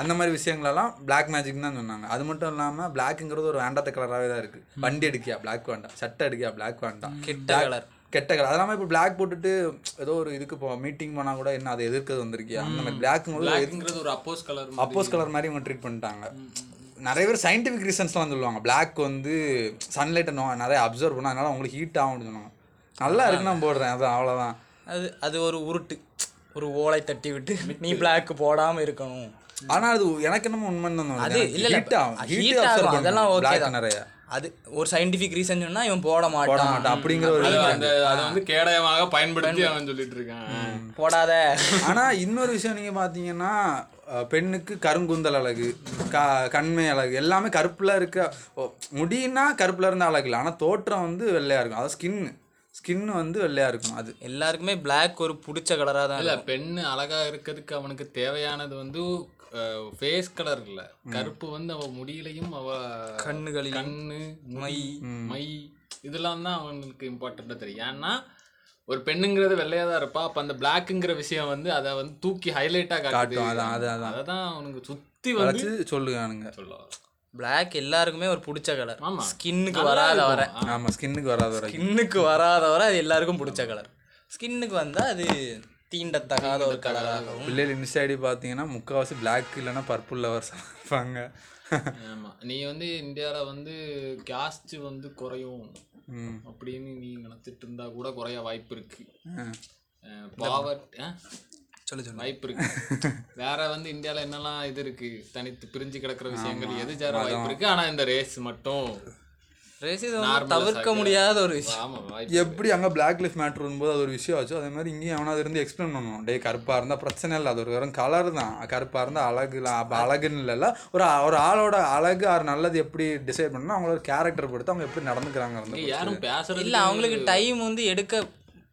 அந்த மாதிரி விஷயங்களெல்லாம் பிளாக் மேஜிக் தான் சொன்னாங்க. அது மட்டும் இல்லாமல் பிளாக்ங்கிறது ஒரு வேண்டாத கலராகவே தான் இருக்கு. வண்டி எடுக்கியா? பிளாக் வேண்டாம். சட்டை எடுக்கியா? பிளாக் வேண்டாம். கெட்ட கலர் கெட்ட கலர். அது இல்லாமல் இப்போ பிளாக் போட்டுட்டு ஏதோ ஒரு இதுக்கு போ மீட்டிங் போனால் கூட என்ன அதை எதிர்க்கிறது வந்திருக்கியா? அந்த மாதிரி பிளாக்ங்கிறது ஒரு அப்போஸ் கலர் அப்போஸ் கலர் மாதிரி இவங்க ட்ரீட் பண்ணிட்டாங்க. நிறைய பேர் சயின்டிஃபிக் ரீசன்ஸ்லாம் சொல்லுவாங்க. பிளாக் வந்து சன்லைட்டை நிறைய அப்சர்வ் பண்ணா அதனால உங்களுக்கு ஹீட் ஆகும்னு சொன்னாங்க நல்லா இருக்கு நான் போடுறேன். அதான் அவ்வளோதான் அது அது ஒரு உருட்டு. ஒரு ஓலை தட்டி விட்டு நீ பிளாக் போடாம இருக்கணும். ஆனா அது எனக்கு என்னமோ உண்மைன்னு அது இல்ல இல்ல ஹீட் ஆகும். ஹீட் ஆகும், அதெல்லாம் அதெல்லாம் ஓகே தான். நிறைய. அது ஒரு சயின்டிபிக் ரீசன் சொன்னா இவன் போட மாட்டான். அப்படிங்கிற ஒரு அந்த அதை வந்து கேடயமாக பயன்படுத்தி அவன் சொல்லிட்டு இருக்கான். போடாத. ஆனா இன்னொரு விஷயம் நீங்க பாத்தீங்கன்னா பெண்ணுக்கு கருங்குந்தல் அழகு க கண்மை அழகு எல்லாமே கருப்புல இருக்க. ஓ, முடின்னா கருப்புல இருந்த அழகு இல்லை. ஆனா தோற்றம் வந்து வெள்ளையா இருக்கும். அதாவது ஸ்கின் ஸ்கின் வந்து வெள்ளையா இருக்கும் அது. எல்லாருக்குமே பிளாக் ஒரு பிடிச்ச கலரா தான் இல்ல பெண்ணு அழகா இருக்கிறதுக்கு அவனுக்கு தேவையானது வந்து ஃபேஸ் கலர் இல்ல. கருப்பு வந்து அவ முடியிலையும் அவ கண்ணுகளிலும் கண்ணு மை மை இதெல்லாம் தான் அவனுக்கு இம்பார்ட்டண்டா தெரியும். ஏன்னா ஒரு பெண்ணுங்கிறது வெள்ளையா தான் இருப்பா. அப்ப அந்த பிளாக்குங்கிற விஷயம் வந்து அதை வந்து தூக்கி ஹைலைட்டா காட்டுது. காட்டும், அதான், அதான், அதான். அவனுக்கு சுத்தி வந்து வச்சு சொல்லுவானுங்க. சொல்லுவாங்க. பிளாக் எல்லாருக்குமே ஒரு பிடிச்ச கலர் ஆமா. ஸ்கின்னுக்கு வராத. வர. ஆமா ஸ்கின்னுக்கு வராத வரைக்கும் ஸ்கின்னுக்கு வராத வர அது எல்லாருக்கும் பிடிச்ச கலர் ஸ்கின்னுக்கு வந்தா அது தீண்டத்தகாத ஒரு கலராகவும். பிள்ளைகள் இன்ஸ்டாடி பார்த்தீங்கன்னா முக்கால்வாசி பிளாக் இல்லைன்னா பர்பிள் லவர்ஸ் இருப்பாங்க. ஆமா. நீ வந்து இந்தியால வந்து கேஸ்ட் வந்து குறையும். ம். அப்படின்னு நீ நினைச்சிட்டு இருந்தா கூட குறைய வாய்ப்பு இருக்கு. ஆ. பாவர்ட் சொல்லு சொல்லு. வாய்ப்பு இருக்கு. வேற வந்து இந்தியால என்னெல்லாம் இது இருக்கு? தனித்து பிரிஞ்சு கிடக்குற விஷயங்கள் எது சேர வாய்ப்பு இருக்கு? ஆனா இந்த ரேஸ் மட்டும். ரேசிசம் தவிர்க்க. முடியாத ஒரு விஷயம். எப்படி அங்கே பிளாக் லைஃப் மேட்ரு வரும்போது அது ஒரு விஷயம் ஆச்சு? அதே மாதிரி இங்கேயும் அவனாவது இருந்து எக்ஸ்பிளைன் பண்ணுவோம் டே கருப்பாக இருந்தால் பிரச்சனை இல்லை. அது ஒரு வெறும் கலர் தான். கருப்பாக இருந்தால் அழகு அழகுன்னு இல்லைல்ல ஒரு ஒரு ஆளோட அழகு ஆறு நல்லது எப்படி டிசைட் பண்ணணும் அவங்களோட கேரக்டர் பொறுத்து அவங்க எப்படி நடந்துக்கிறாங்க யாரும் பேசுறது இல்ல அவங்களுக்கு டைம் வந்து எடுக்க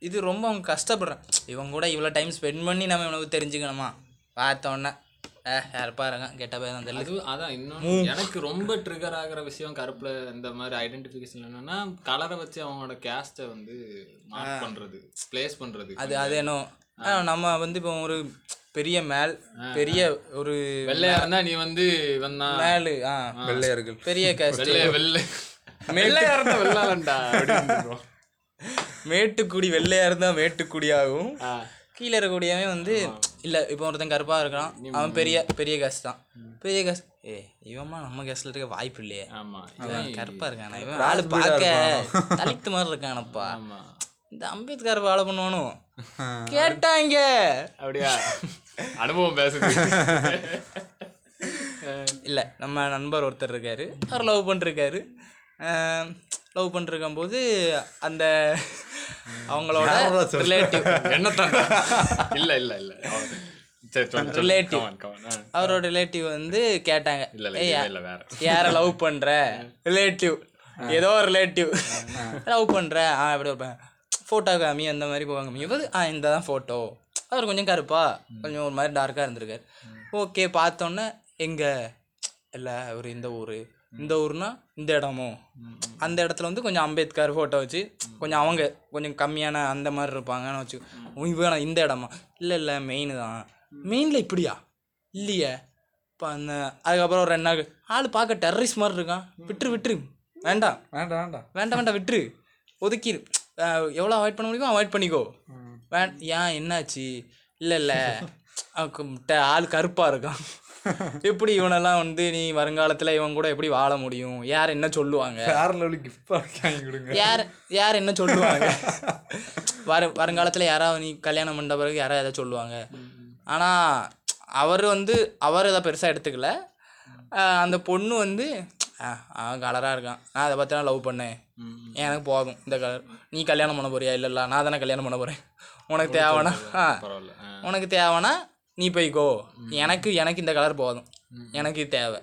இது ரொம்ப அவங்க கஷ்டப்படுறேன் இவங்க கூட இவ்வளோ டைம் ஸ்பெண்ட் பண்ணி நம்ம இவனுக்கு தெரிஞ்சுக்கணுமா? பார்த்த உடனே ஏ யார் பாருங்க கெட்ட போய் தான் தெரியல. அது அதான் இன்னொன்று எனக்கு ரொம்ப ட்ரிகர் ஆகுற விஷயம் கருப்புல இந்த மாதிரி ஐடென்டிஃபிகேஷன் என்னன்னா கலரை வச்சு அவங்களோட கேஸ்ட்டை வந்து மார்க் பண்றது பிளேஸ் பண்றது. அது அது என்ன நம்ம வந்து இப்போ ஒரு பெரிய மேல் பெரிய ஒரு வெள்ளையா இருந்தா நீ வந்து தான் மேலு ஆ. வெள்ளையர்கள். பெரிய கேஸ்ட் வெள்ளைய வெள்ளை. வெள்ளையா இருந்தா வெள்ளாளண்டா அப்படின்னு மேட்டுக்குடி வெள்ளையா இருந்தா மேட்டுக்குடி ஆகும். கீழே இருக்கக்கூடியவன் வந்து இல்ல இப்போ ஒருத்தன் கருப்பா இருக்கான். அவன் பெரிய பெரிய கேஸ் தான். பெரிய கேஸ் ஏ இவன்மா நம்ம கேஸ்ல இருக்க வாய்ப்பு இல்லையே. இவன் கருப்பா இருக்கானே? இவன் ஆளு பார்க்க தலித்து மாதிரி இருக்கானப்பா. இந்த அம்பேத்கர் வாழ பண்ணுவானோ? கேட்டாங்க. அப்படியா? அனுபவம் பேசுது. இல்ல நம்ம நண்பர் ஒருத்தர் இருக்காரு. அவர் லவ் பண்ணிருக்காரு. லவ் பண்ணிருக்கும் போது அந்த அவங்களோட ரிலேட்டிவ் என்னத்தான் இல்ல இல்ல இல்ல. ஆ. அவரோட ரிலேட்டிவ் வந்து கேட்டாங்க. இல்ல இல்ல "ஏய், இல்ல இல்ல வேற. யார லவ் பண்ற? ரிலேட்டிவ் ஏதோ ரிலேட்டிவ் லவ் பண்ற? ஆ எப்படி ஃபோட்டோ காமி அந்த மாதிரி போவாங்க. இவர்? ஆ இந்த தான் ஃபோட்டோ அவர் கொஞ்சம் கருப்பா? கொஞ்சம் ஒரு மாதிரி டார்க்காக இருந்திருக்காரு. ஓகே பார்த்தோன்னே எங்க? இல்லை அவர் இந்த ஊர். இந்த ஊர்னா இந்த இடமோ? அந்த இடத்துல வந்து கொஞ்சம் அம்பேத்கர் ஃபோட்டோ வச்சு கொஞ்சம் அவங்க கொஞ்சம் கம்மியான அந்த மாதிரி இருப்பாங்கன்னு வச்சு இவங்க இந்த இடமா? இல்லை இல்லை மெயின் தான். மெயினில் இப்படியா? இல்லையே. இப்போ அந்த அதுக்கப்புறம் ஒரு ரெண்டு நாள் ஆள் பார்க்க டெரரிஸ்ட் மாதிரி இருக்கான். விட்டுரு விட்டுரு. வேண்டாம். வேண்டாம் வேண்டாம். வேண்டாம் வேண்டாம் விட்டுரு. ஒதுக்கிரு. அஹ் எவ்வளோ அவாய்ட் பண்ண முடியுமோ அவாய்ட் பண்ணிக்கோ. வே ஏன் என்னாச்சு? இல்லை இல்லை. ஆள் கருப்பாக இருக்கான். எப்படி இவனெல்லாம் வந்து நீ வருங்காலத்தில் இவன் கூட எப்படி வாழ முடியும்? யார் என்ன சொல்லுவாங்க? யார் யார் என்ன சொல்லுவாங்க? வரு வருங்காலத்தில் யாராவது நீ கல்யாணம் பண்ண பிறகு யாராவது எதை சொல்லுவாங்க. ஆனால் அவர் வந்து அவர் இதை பெருசாக எடுத்துக்கல. அந்த பொண்ணு வந்து அவன் கலராக இருக்கான். நான் அதை பற்றி லவ் பண்ணேன். எனக்கு போதும். இந்த கலர் நீ கல்யாணம் பண்ண போறியா? இல்லை இல்லை நான் தானே கல்யாணம் பண்ண போகிறேன் உனக்கு தேவைன்னா. உனக்கு தேவைன்னா நீ போய்க்கோ. எனக்கு எனக்கு இந்த கலர் போதும். எனக்கு தேவை.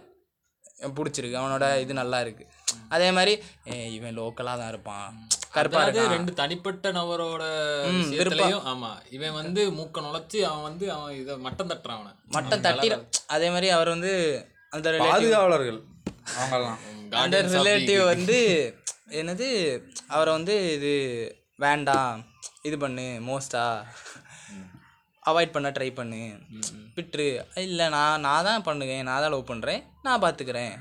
பிடிச்சிருக்கு. அவனோட இது நல்லா இருக்கு. அதே மாதிரி இவன் லோக்கலாக தான் இருப்பான். கருப்பா அதாவது இருக்கான். ரெண்டு தனிப்பட்ட நபரோட விஷயத்துலயும் ஆமா. இவன் வந்து மூக்க நுழைச்சு அவன் வந்து அவன் இத மட்டம் தட்டுறான் அவனை. மட்டம் தட்டி அதே மாதிரி அவர் வந்து அந்த relative- பாதுகாவலர்கள். அவங்கெல்லாம். அந்த ரிலேட்டிவ் வந்து என்னது அவரை வந்து இது வேண்டாம். இது பண்ணு மோஸ்டா அவாய்ட் பண்ண ட்ரை பண்ணு. விட்டுரு. இல்லை நான் நான் தான் பண்ணுவேன். நான் தான் லவ் பண்ணுறேன் நான் பார்த்துக்கிறேன்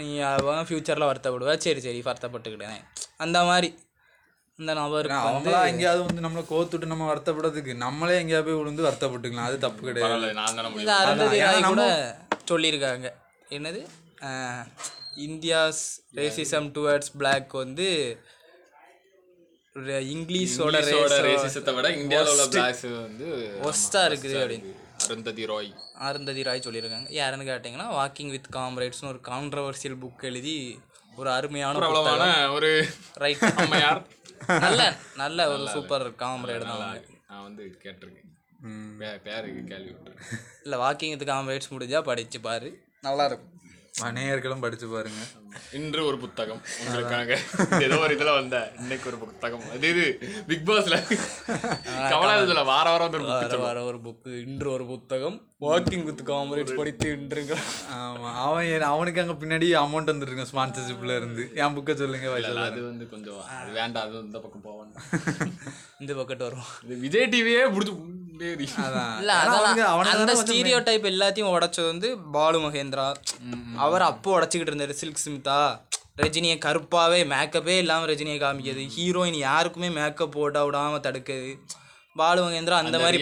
நீ அவன் ஃப்யூச்சரில் வருத்தப்படுவ. சரி சரி வருத்தப்பட்டுக்கிட்டேன். அந்த மாதிரி இந்த நபருக்கு வந்து அவங்களா எங்கேயாவது வந்து நம்மளை கோத்துட்டு நம்ம வருத்தப்படுறதுக்கு நம்மளே எங்கேயாவது போய் விழுந்து வருத்தப்பட்டுக்கலாம். அது தப்பு கிடையாது. கூட சொல்லியிருக்காங்க. என்னது? இந்தியாஸ் ரேசிசம் டுவர்ட்ஸ் பிளாக் வந்து இங்கிலீஷோட ரேசிசத்தை விட இந்தியாவில் உள்ள பிளாக்ஸ் வந்து ஒஸ்டா இருக்குது அப்படின்னு அருந்ததி ராய். அருந்ததி ராய் சொல்லியிருக்காங்க. யாருன்னு கேட்டிங்கன்னா வாக்கிங் வித் காம்ரேட்ஸ்னு ஒரு கான்ட்ரவர்சியல் புக் எழுதி ஒரு அருமையான பிரபலமான ஒரு ரைட் அம்மையார். நல்ல நல்ல ஒரு சூப்பர் காம்ரேட் தான். நான் வந்து கேட்டிருக்கேன். பேருக்கு கேள்வி இல்லை வாக்கிங் வித் காம்ரேட்ஸ் முடிஞ்சா படிச்சு பாரு. நல்லா இருக்கும் நேயர்களும் படிச்சு பாருங்க. இன்று ஒரு புத்தகம் உங்களுக்காக. ஏதோ ஒரு இதுல வந்த. இன்னைக்கு ஒரு புத்தகம். அது இது பிக் பாஸ்ல கமலா இதுல வார வாரம் ஒரு book வர ஒரு புக்கு இன்று ஒரு புத்தகம். வாக்கிங் வித் காம்ரேட்ஸ் படித்து இன்றுங்க. ஆமா. அவன் அவனுக்கு அங்க பின்னாடி அமௌண்ட் வந்துருங்க ஸ்பான்சர்ஷிப்ல இருந்து. என் புக்கை சொல்லுங்க அது வந்து கொஞ்சம் வேண்டாம் அது இந்த பக்கம் போவான் இந்த பக்கத்து வரும் விஜய் டிவியே முடிச்சு அந்த ஸ்டீரியோ டைப் எல்லாத்தையும் உடைச்சது வந்து பாலு மகேந்திரா. அவர் அப்போ உடைச்சிக்கிட்டு இருந்தாரு சில்க் ஸ்மிதா ரஜினியை கருப்பாவே மேக்கப்பே இல்லாம ரஜினியை காமிக்கிறது. ஹீரோயின் யாருக்குமே மேக்கப் போட விடாம தடுக்குது. பாலு மகேந்திரா அந்த மாதிரி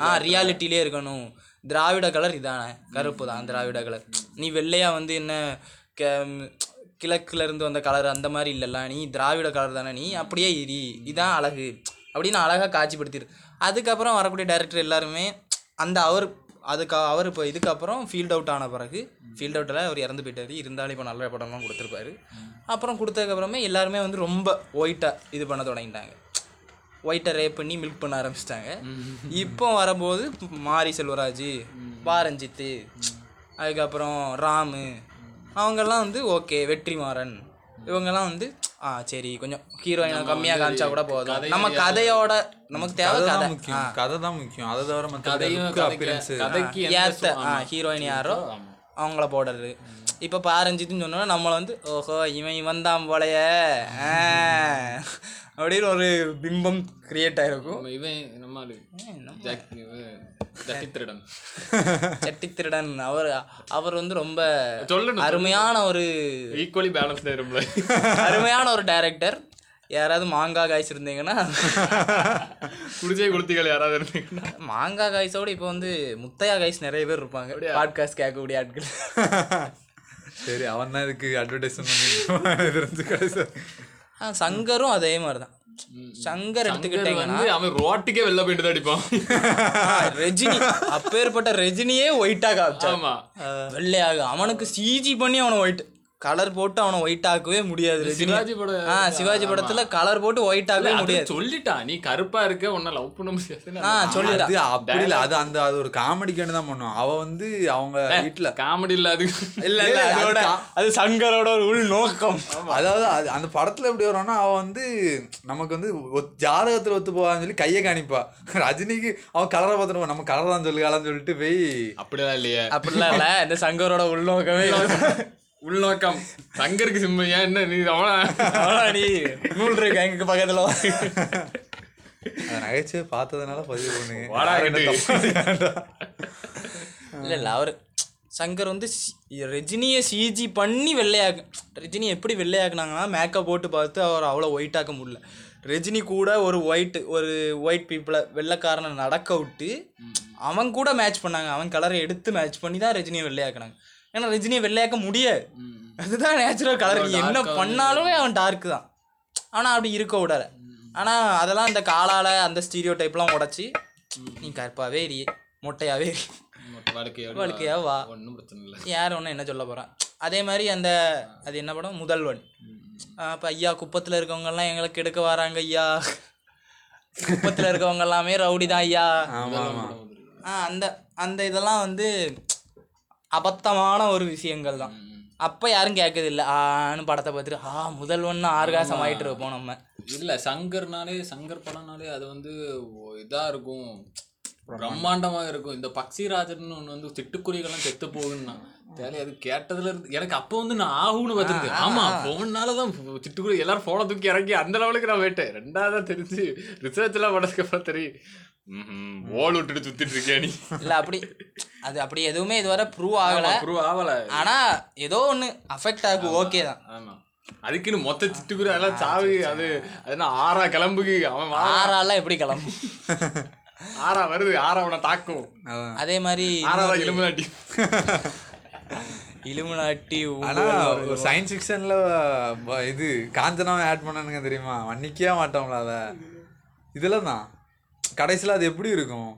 ஆ ரியாலிட்டிலே இருக்கணும். திராவிட கலர் இதானே? கருப்பு தான் திராவிட கலர். நீ வெள்ளையா வந்து என்ன கே- கிழக்குல இருந்து வந்த கலர் அந்த மாதிரி இல்லைல்ல. நீ திராவிட கலர் தானே நீ அப்படியே இரி. இதான் அழகு. அப்படின்னு அழகா காட்சிப்படுத்திரு. அதுக்கப்புறம் வரக்கூடிய டேரக்டர் எல்லாருமே அந்த அவர் அதுக்கு அவர் இப்போ இதுக்கப்புறம் ஃபீல்ட் அவுட் ஆன பிறகு ஃபீல்ட் அவுட்டில் அவர் இறந்து போயிட்டார். இருந்தாலும் இப்போ நல்ல படம்லாம் கொடுத்துருப்பாரு. அப்புறம் கொடுத்ததுக்கப்புறமே எல்லாருமே வந்து ரொம்ப ஒயிட்டாக இது பண்ண தொடங்கிட்டாங்க. ஒயிட்டை ரேப் பண்ணி மில்க் பண்ண ஆரம்பிச்சிட்டாங்க. இப்போ வரும்போது மாரி செல்வராஜ் பாரஞ்சித்து அதுக்கப்புறம் ராமு அவங்கெல்லாம் வந்து ஓகே வெற்றிமாறன் இவங்கெல்லாம் வந்து ஆ சரி கொஞ்சம் ஹீரோயினை கம்மியாக காமிச்சா கூட போதும். நம்ம கதையோட நமக்கு தேவை கதை முக்கியம். கதை தான் முக்கியம். அதை தவிர கதைக்கு ஆ. ஹீரோயின் யாரோ அவங்கள போடுறது. இப்போ பாரஞ்சித்துன்னு சொன்னோன்னா நம்மளை வந்து ஓஹோ இவன் இவன் தான் போலைய. அப்படின்னு ஒரு பிம்பம் கிரியேட் ஆயிருக்கும். இவன் இவன் ஜட்டி திருடன். செட்டி திருடன். அவர் அவர் வந்து ரொம்ப சொல்லணும் அருமையான ஒரு ஈக்குவலி பேலன்ஸ் ஆயிரும்ல அருமையான ஒரு டைரக்டர் யாராவது மாங்காய் காய்ச்சி இருந்தீங்கன்னா குடிசை குளுத்திகள் யாராவது இருந்தீங்கன்னா. மாங்காய் காய்ஸோட இப்போ வந்து முத்தையா காய்ஸ் நிறைய பேர் இருப்பாங்க. பாட்காஸ்ட் கேட்கக்கூடிய ஆட்கள். சரி அவன் தான் இதுக்கு அட்வர்டைஸ்மெண்ட் தெரிஞ்சு கடைசி ஆ, சங்கரும் அதே மாதிரி தான் சங்கர் எடுத்துக்கிட்டீங்கன்னா அவன் ரோட்டுக்கே வெளில போயிட்டு தான் அடிப்பான். ரஜினி அப்பேற்பட்ட ரஜினியே ஒயிட்டா காமிச்சான். ஆமா. வெள்ளையாக. அவனுக்கு சிஜி பண்ணி அவனை ஒயிட் கலர் போட்டு அவனை ஒயிட் ஆக்கவே முடியாது சிவாஜி படம் ஆ சிவாஜி படத்துல கலர் போட்டு ஒயிட் ஆக்கவே அது முடியாது. சொல்லிட்டான் நீ கருப்பா இருக்க உன்னை லவ் பண்ண முடியாது ஆ சொல்லிடா. அது அப்படி இல்ல அது அந்த அது ஒரு காமெடிக்கான தான் பண்ணுவோம் அவ வந்து அவங்க வீட்டுல காமெடி இல்ல அது இல்ல இல்ல அதோட அது சங்கரோட ஒரு உள் நோக்கம் அதாவது அது அந்த படத்துல எப்படி வரும்னா அவ வந்து நமக்கு வந்து ஜாதகத்துல ஒத்து போவான்னு சொல்லி கையை காணிப்பா. ரஜினிக்கு அவன் கலரை பார்த்துட்டு நம்ம கலர் தான் சொல்லுகாலான்னு சொல்லிட்டு போய் அப்படிலாம் இல்லையே. அப்படிலாம் இல்ல இந்த சங்கரோட உள்நோக்கமே இல்ல. உள்நோக்கம். சங்கருக்கு சிம்ம ஏன் என்ன நீ? அவன? நீ? நூல் இருக்கு எங்க பக்கத்துல. நகைச்சுவை பார்த்ததுனால பதிவு பண்ணுங்க. இல்ல இல்ல அவரு சங்கர் வந்து ரஜினியை சிஜி பண்ணி வெள்ளையாக்கு ரஜினி எப்படி வெள்ளையாக்குனாங்கன்னா மேக்கப் போட்டு பார்த்து அவர் அவ்வளோ ஒயிட் ஆக்க முடியல. ரஜினி கூட ஒரு ஒயிட் ஒரு ஒயிட் பீப்புளை வெள்ளைக்காரனை நடக்க விட்டு அவன் கூட மேட்ச் பண்ணாங்க. அவன் கலரை எடுத்து மேட்ச் பண்ணி தான் ரஜினியை வெள்ளையாக்குனாங்க. ஏன்னா ரஜினியை வெள்ளையாக்க முடியாது. அதுதான் நேச்சுரல் கலர் நீ என்ன பண்ணாலுமே அவன் டார்க் தான். ஆனால் அப்படி இருக்க விடல. ஆனால் அதெல்லாம் இந்த காலால அந்த ஸ்டீரியோ டைப்லாம் உடச்சி நீ மொட்டையாவே இரு வாழ்க்கையோட வாழ்க்கையா வா. ஒன்றும் பிரச்சனை இல்லை. யார் ஒன்று என்ன சொல்ல போகிறான் அதே மாதிரி அந்த அது என்ன படம்? முதல்வன். அப்போ ஐயா குப்பத்தில் இருக்கவங்கெல்லாம் எங்களை கெடுக்க வராங்க ஐயா. குப்பத்தில் இருக்கவங்க எல்லாமே ரவுடி தான் ஐயா ஆ அந்த அந்த இதெல்லாம் வந்து அபத்தமான ஒரு விஷயங்கள் தான் அப்போ யாரும் கேட்கறது இல்லை ஆன்னு படத்தை பார்த்துட்டு ஆ முதல்வன் ஆர்காசம் ஆயிட்டு இருப்போம் நம்ம. இல்ல சங்கர்னாலே சங்கர் படம்னாலே அது வந்து ஒ- இதா இருக்கும். பிரம்மாண்டமா. இருக்கும். இந்த பக்ஷிராஜன் ஒண்ணு வந்து சிட்டுக்குருவிகள்லாம் செத்து போகுதுன்னா தேவை அது கேட்டதுல இருந்து எனக்கு அப்போ வந்து நான் ஆகும்னு பார்த்துருக்கேன். ஆமா போனாலதான் சிட்டுக்குருவி எல்லாரும் போன தூக்கி இறங்கி அந்த லெவலுக்கு நான் போயிட்டேன். ரெண்டாவது தெரிஞ்சு ரிசர்ச் எல்லாம் பண்ணதுக்கு அப்புறம் தெரியும். ஓல் விட்டுட்டு சுத்திட்டு இருக்கேன் நீ. இல்லை அப்படி அது அப்படி எதுவுமே இதுவரை ப்ரூவ் ஆகலை. ப்ரூவ் ஆவல ஆனால் ஏதோ ஒன்று அஃபெக்ட் ஆகும் ஓகே தான். ஆமா. அதுக்குன்னு மொத்த சிட்டுக்குருவி எல்லாம் சாவு அது அது என்ன ஆறா கிளம்புக்கு அவன் ஆறாலாம் எப்படி கிளம்பும்? ஆறா வருது ஆறா அவனை தாக்கும். அதான். அதே மாதிரி ஆறாவதா இலுமினாட்டி. இலுமினாட்டி ஆனா ஒரு சயின்ஸ் ஃபிக்ஷன்ல இது காஞ்சனாவை ஆட் பண்ணானுங்க தெரியுமா? மன்னிக்கவே மாட்டோம்ல அத. இதுல தான். கடைசியில அது எப்படி இருக்கும்?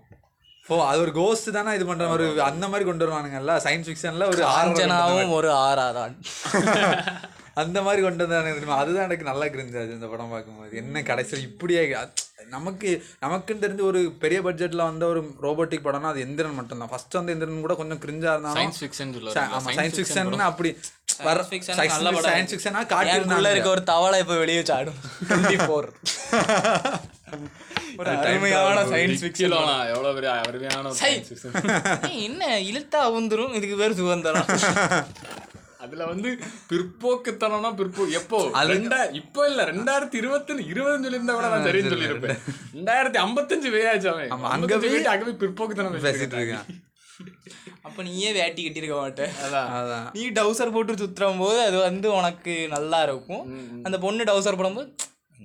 ஓ அது ஒரு கோஸ்ட் தானே இது பண்ற ஒரு அந்த மாதிரி கொண்டு வருவானுங்கல்ல? சயின்ஸ் ஃபிக்ஷன்ல ஒரு ஆறு காஞ்சனாவும் ஒரு ஆறாதான் அந்த மாதிரி கொண்டு வந்தானுங்க தெரியுமா? அதுதான் எனக்கு நல்லா கிரிஞ்சாச்சு இந்த படம் பார்க்கும்போது. என்ன கடைசியில் இப்படியே நமக்கு நமக்குன்னு தெரிஞ்ச ஒரு பெரிய பட்ஜெட்ல வந்த ஒரு ரோபோட்டிக் படம்னா அது எந்திரன் மட்டும்தான். ஃபர்ஸ்ட் வந்து எந்திரன் கூட கொஞ்சம் கிரிஞ்சா இருந்தாலும் சயின்ஸ் ஃபிக்ஷன் ச- ஆமா சயின்ஸ் ஃபிக்ஷன் அப்படி வர fiction நல்ல படம் சயின்ஸ் ஃபிக்ஷனா காட்டியிருந்தாங்க. இருக்க ஒரு தவளை இப்ப வெளியே சாடும் ஃபோர் அருமையான சயின்ஸ் ஃபிக்ஷன் எவ்வளவு பெரிய அருமையான fiction. என்ன? இழுத்தா அவுந்துரும் இதுக்கு பேர் சுதந்திரம். அதுல வந்து பிற்போக்குத்தனம்னா பிற்போ எப்போ? ரெண்டா இப்போ இல்ல ரெண்டாயிரத்தி இருபத்தி இருபதுன்னு சொல்லியிருந்தா கூட நான் சரின்னு சொல்லியிருப்பேன். ரெண்டாயிரத்தி ஐம்பத்தஞ்சு பேயாச்சு அவன். அங்க அங்க போய் போய் அங்க போய் பிற்போக்குத்தனம் பேசிட்டு இருக்கேன். அப்ப நீயே வேட்டி கட்டியிருக்க மாட்டேன் அதான். அதான். நீ டவுசர் போட்டு சுத்துறம் போது அது வந்து உனக்கு நல்லா இருக்கும். அந்த பொண்ணு டவுசர் போடும்போது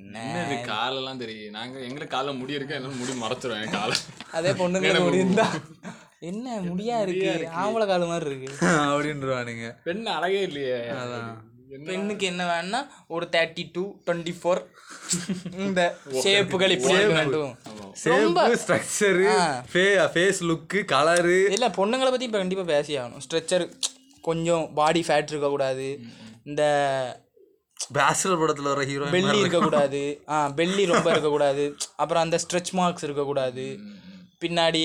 என்ன இது? காலெல்லாம் தெரியும் நாங்க எங்களுக்கு கால முடி இருக்கு என்னால முடி மறைச்சிரும் என் காலை. அதே பொண்ணுங்க முடிந்தா என்ன முடியா இருக்கு? ஆம்பளை காலு மாதிரி இருக்கு. அப்படின்றவானுங்க. பெண் அழகே இல்லையே. பெண்ணுக்கு என்ன வேணும்னா ஒரு தேர்ட்டி டூ டுவெண்ட்டி ஃபோர் இந்த ஷேப்புகள் இப்படி வேண்டும் சேப்பு ஸ்ட்ரக்சரு ஃபேஸ் லுக்கு கலரு இல்ல பொண்ணுங்களை பத்தி இப்ப கண்டிப்பா பேசி ஆகணும். ஸ்ட்ரெச்சர் கொஞ்சம் பாடி ஃபேட் இருக்கக்கூடாது. இந்த பேச்சுலர் படத்துல வர ஹீரோ பெல்லி இருக்கக்கூடாது. ஆ பெல்லி ரொம்ப இருக்கக்கூடாது. அப்புறம் அந்த ஸ்ட்ரெச் மார்க்ஸ் இருக்கக்கூடாது. பின்னாடி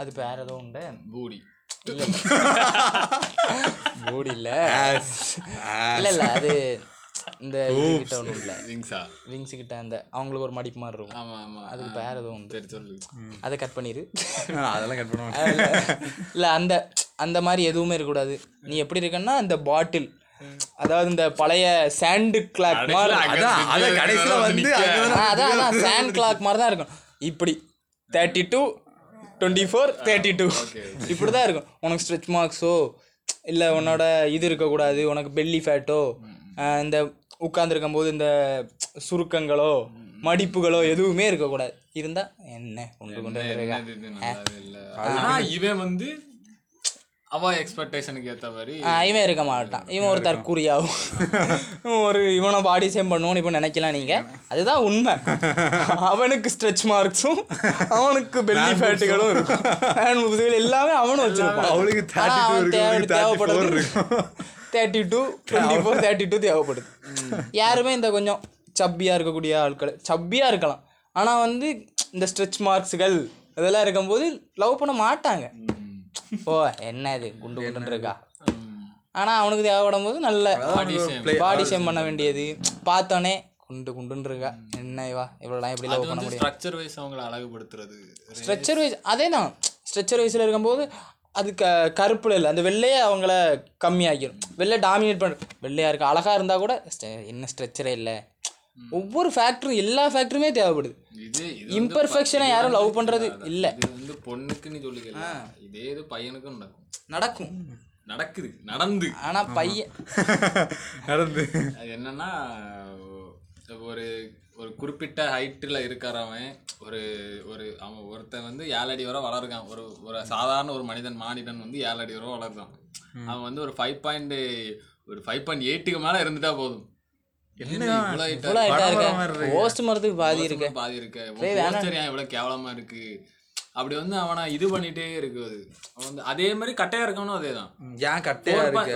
அது வேற ஏதோ உண்டு. பூடி. மூடி இல்ல. இல்ல. இல்ல அது இந்த கிட்ட ஒன்றும் இல்லை. விங்ஸா விங்ஸ் கிட்ட அந்த அவங்களுக்கு ஒரு மடிப்பு மாதிரி இருக்கும். ஆமா ஆமா. அதுக்கு வேற ஏதோ உண்டு. சரி சொல்லு. அதை கட் பண்ணிடு அதெல்லாம் கட் பண்ணுவாங்க இல்ல அந்த அந்த மாதிரி எதுவுமே இருக்கக்கூடாது. நீ எப்படி இருக்கன்னா அந்த பாட்டில் அதாவது இந்த பழைய சாண்டு கிளாக் மாதிரி கடைசியில அதான் அத கடைசியில வந்து அதான் அதான் சாண்ட் கிளாக் மாதிரி தான் இருக்கும். இப்படி thirty two twenty four thirty two இப்படி தான் இருக்கும். உனக்கு ஸ்ட்ரெச் மார்க்ஸோ இல்லை உன்னோட இது இருக்கக்கூடாது உனக்கு பெல்லி ஃபேட்டோ இந்த உட்காந்துருக்கும் போது இந்த சுருக்கங்களோ மடிப்புகளோ எதுவுமே இருக்கக்கூடாது. இருந்தா என்ன கொண்டு கொண்டு இவன் வந்து அவ எக்ஸ்பெக்டேஷனுக்கு ஏத்த மாதிரி இவன் இருக்க மாட்டான். இவன் ஒரு தற்கூரியாகும் இவன் ஒரு இவனை பாடி சேம் பண்ணுவோன்னு இப்போ நினைக்கலாம் நீங்க? அதுதான் உண்மை. அவனுக்கு ஸ்ட்ரெச் மார்க்ஸும் அவனுக்கு பெல்லி ஃபேட்டுகளும் இருக்கும். ஹேண்ட் எல்லாமே அவனும் வச்சிருப்பான். அவளுக்கு ஆனா 32 அவன் இருக்கு, தேவை இவனுக்கு 34 தேவைப்படுது. Thirty two twenty four thirty two தேவைப்படுது யாருமே இந்த கொஞ்சம் சப்பியாக இருக்கக்கூடிய ஆட்கள் சப்பியாக இருக்கலாம். ஆனால் வந்து இந்த ஸ்ட்ரெச் மார்க்ஸுகள் இதெல்லாம் இருக்கும்போது லவ் பண்ண மாட்டாங்க. ஓ என்ன இது குண்டு குண்டுன்னு இருக்கா? ஆனால் அவனுக்கு தேவைப்படும் போது நல்ல. பாடி ஷேம் பண்ண வேண்டியது. பார்த்தோன்னே குண்டு குண்டுன்னு இருக்கா? என்ன இவா? இவ்வளோலாம் எப்படி அது லவ் பண்ண முடியும் ஸ்ட்ரக்சர் வைஸ் அவங்கள அழகுபடுத்துறது. ஸ்ட்ரெச்சர் வைஸ் அதே தான் ஸ்ட்ரெச்சர் வைஸில் இருக்கும்போது அது க கருப்பில் இல்லை. அந்த வெள்ளையே அவங்கள கம்மியாக்கிடும் வெள்ளை டாமினேட் பண்ண வெள்ளையா இருக்கு அழகாக இருந்தால் கூட என்ன ஸ்ட்ரெச்சரே இல்லை. ஒவ்வொரு ஃபேக்டரும் எல்லா ஃபேக்டருமே தேவைப்படுது. இது இது வந்து இம்பர்ஃபெக்ஷனை யாரும் லவ் பண்ணுறது இல்லை. இது வந்து பொண்ணுக்கு நீ சொல்லிக்கல இதே இது பையனுக்கும் நடக்கும். நடக்கும். நடக்குது நடந்து. ஆனால் பையன் நடந்து. அது என்னன்னா ஒரு ஒரு குறிப்பிட்ட ஹைட்டில் இருக்கிறவன் ஒரு ஒரு அவன் ஒருத்தன் வந்து ஏழு அடி வரை வளருக்கான். ஒரு ஒரு சாதாரண ஒரு மனிதன் மானிடன் வந்து ஏழு அடி வரை வளருக்கான். அவன் வந்து ஒரு ஃபைவ் பாயிண்ட் ஒரு ஃபைவ் பாயிண்ட் எயிட்டுக்கு மேலே இருந்துட்டா போதும். போஸ்ட் மரத்துக்கு பாதி இருக்கு? பாதி இருக்கு? இவ்வளோ கேவலமா இருக்கு? அப்படி வந்து அவனை இது பண்ணிட்டே இருக்கு அது. அவன் வந்து அதே மாதிரி கட்டையா இருக்கவனும் அதே தான் ஏன் கட்டையா இருக்கு?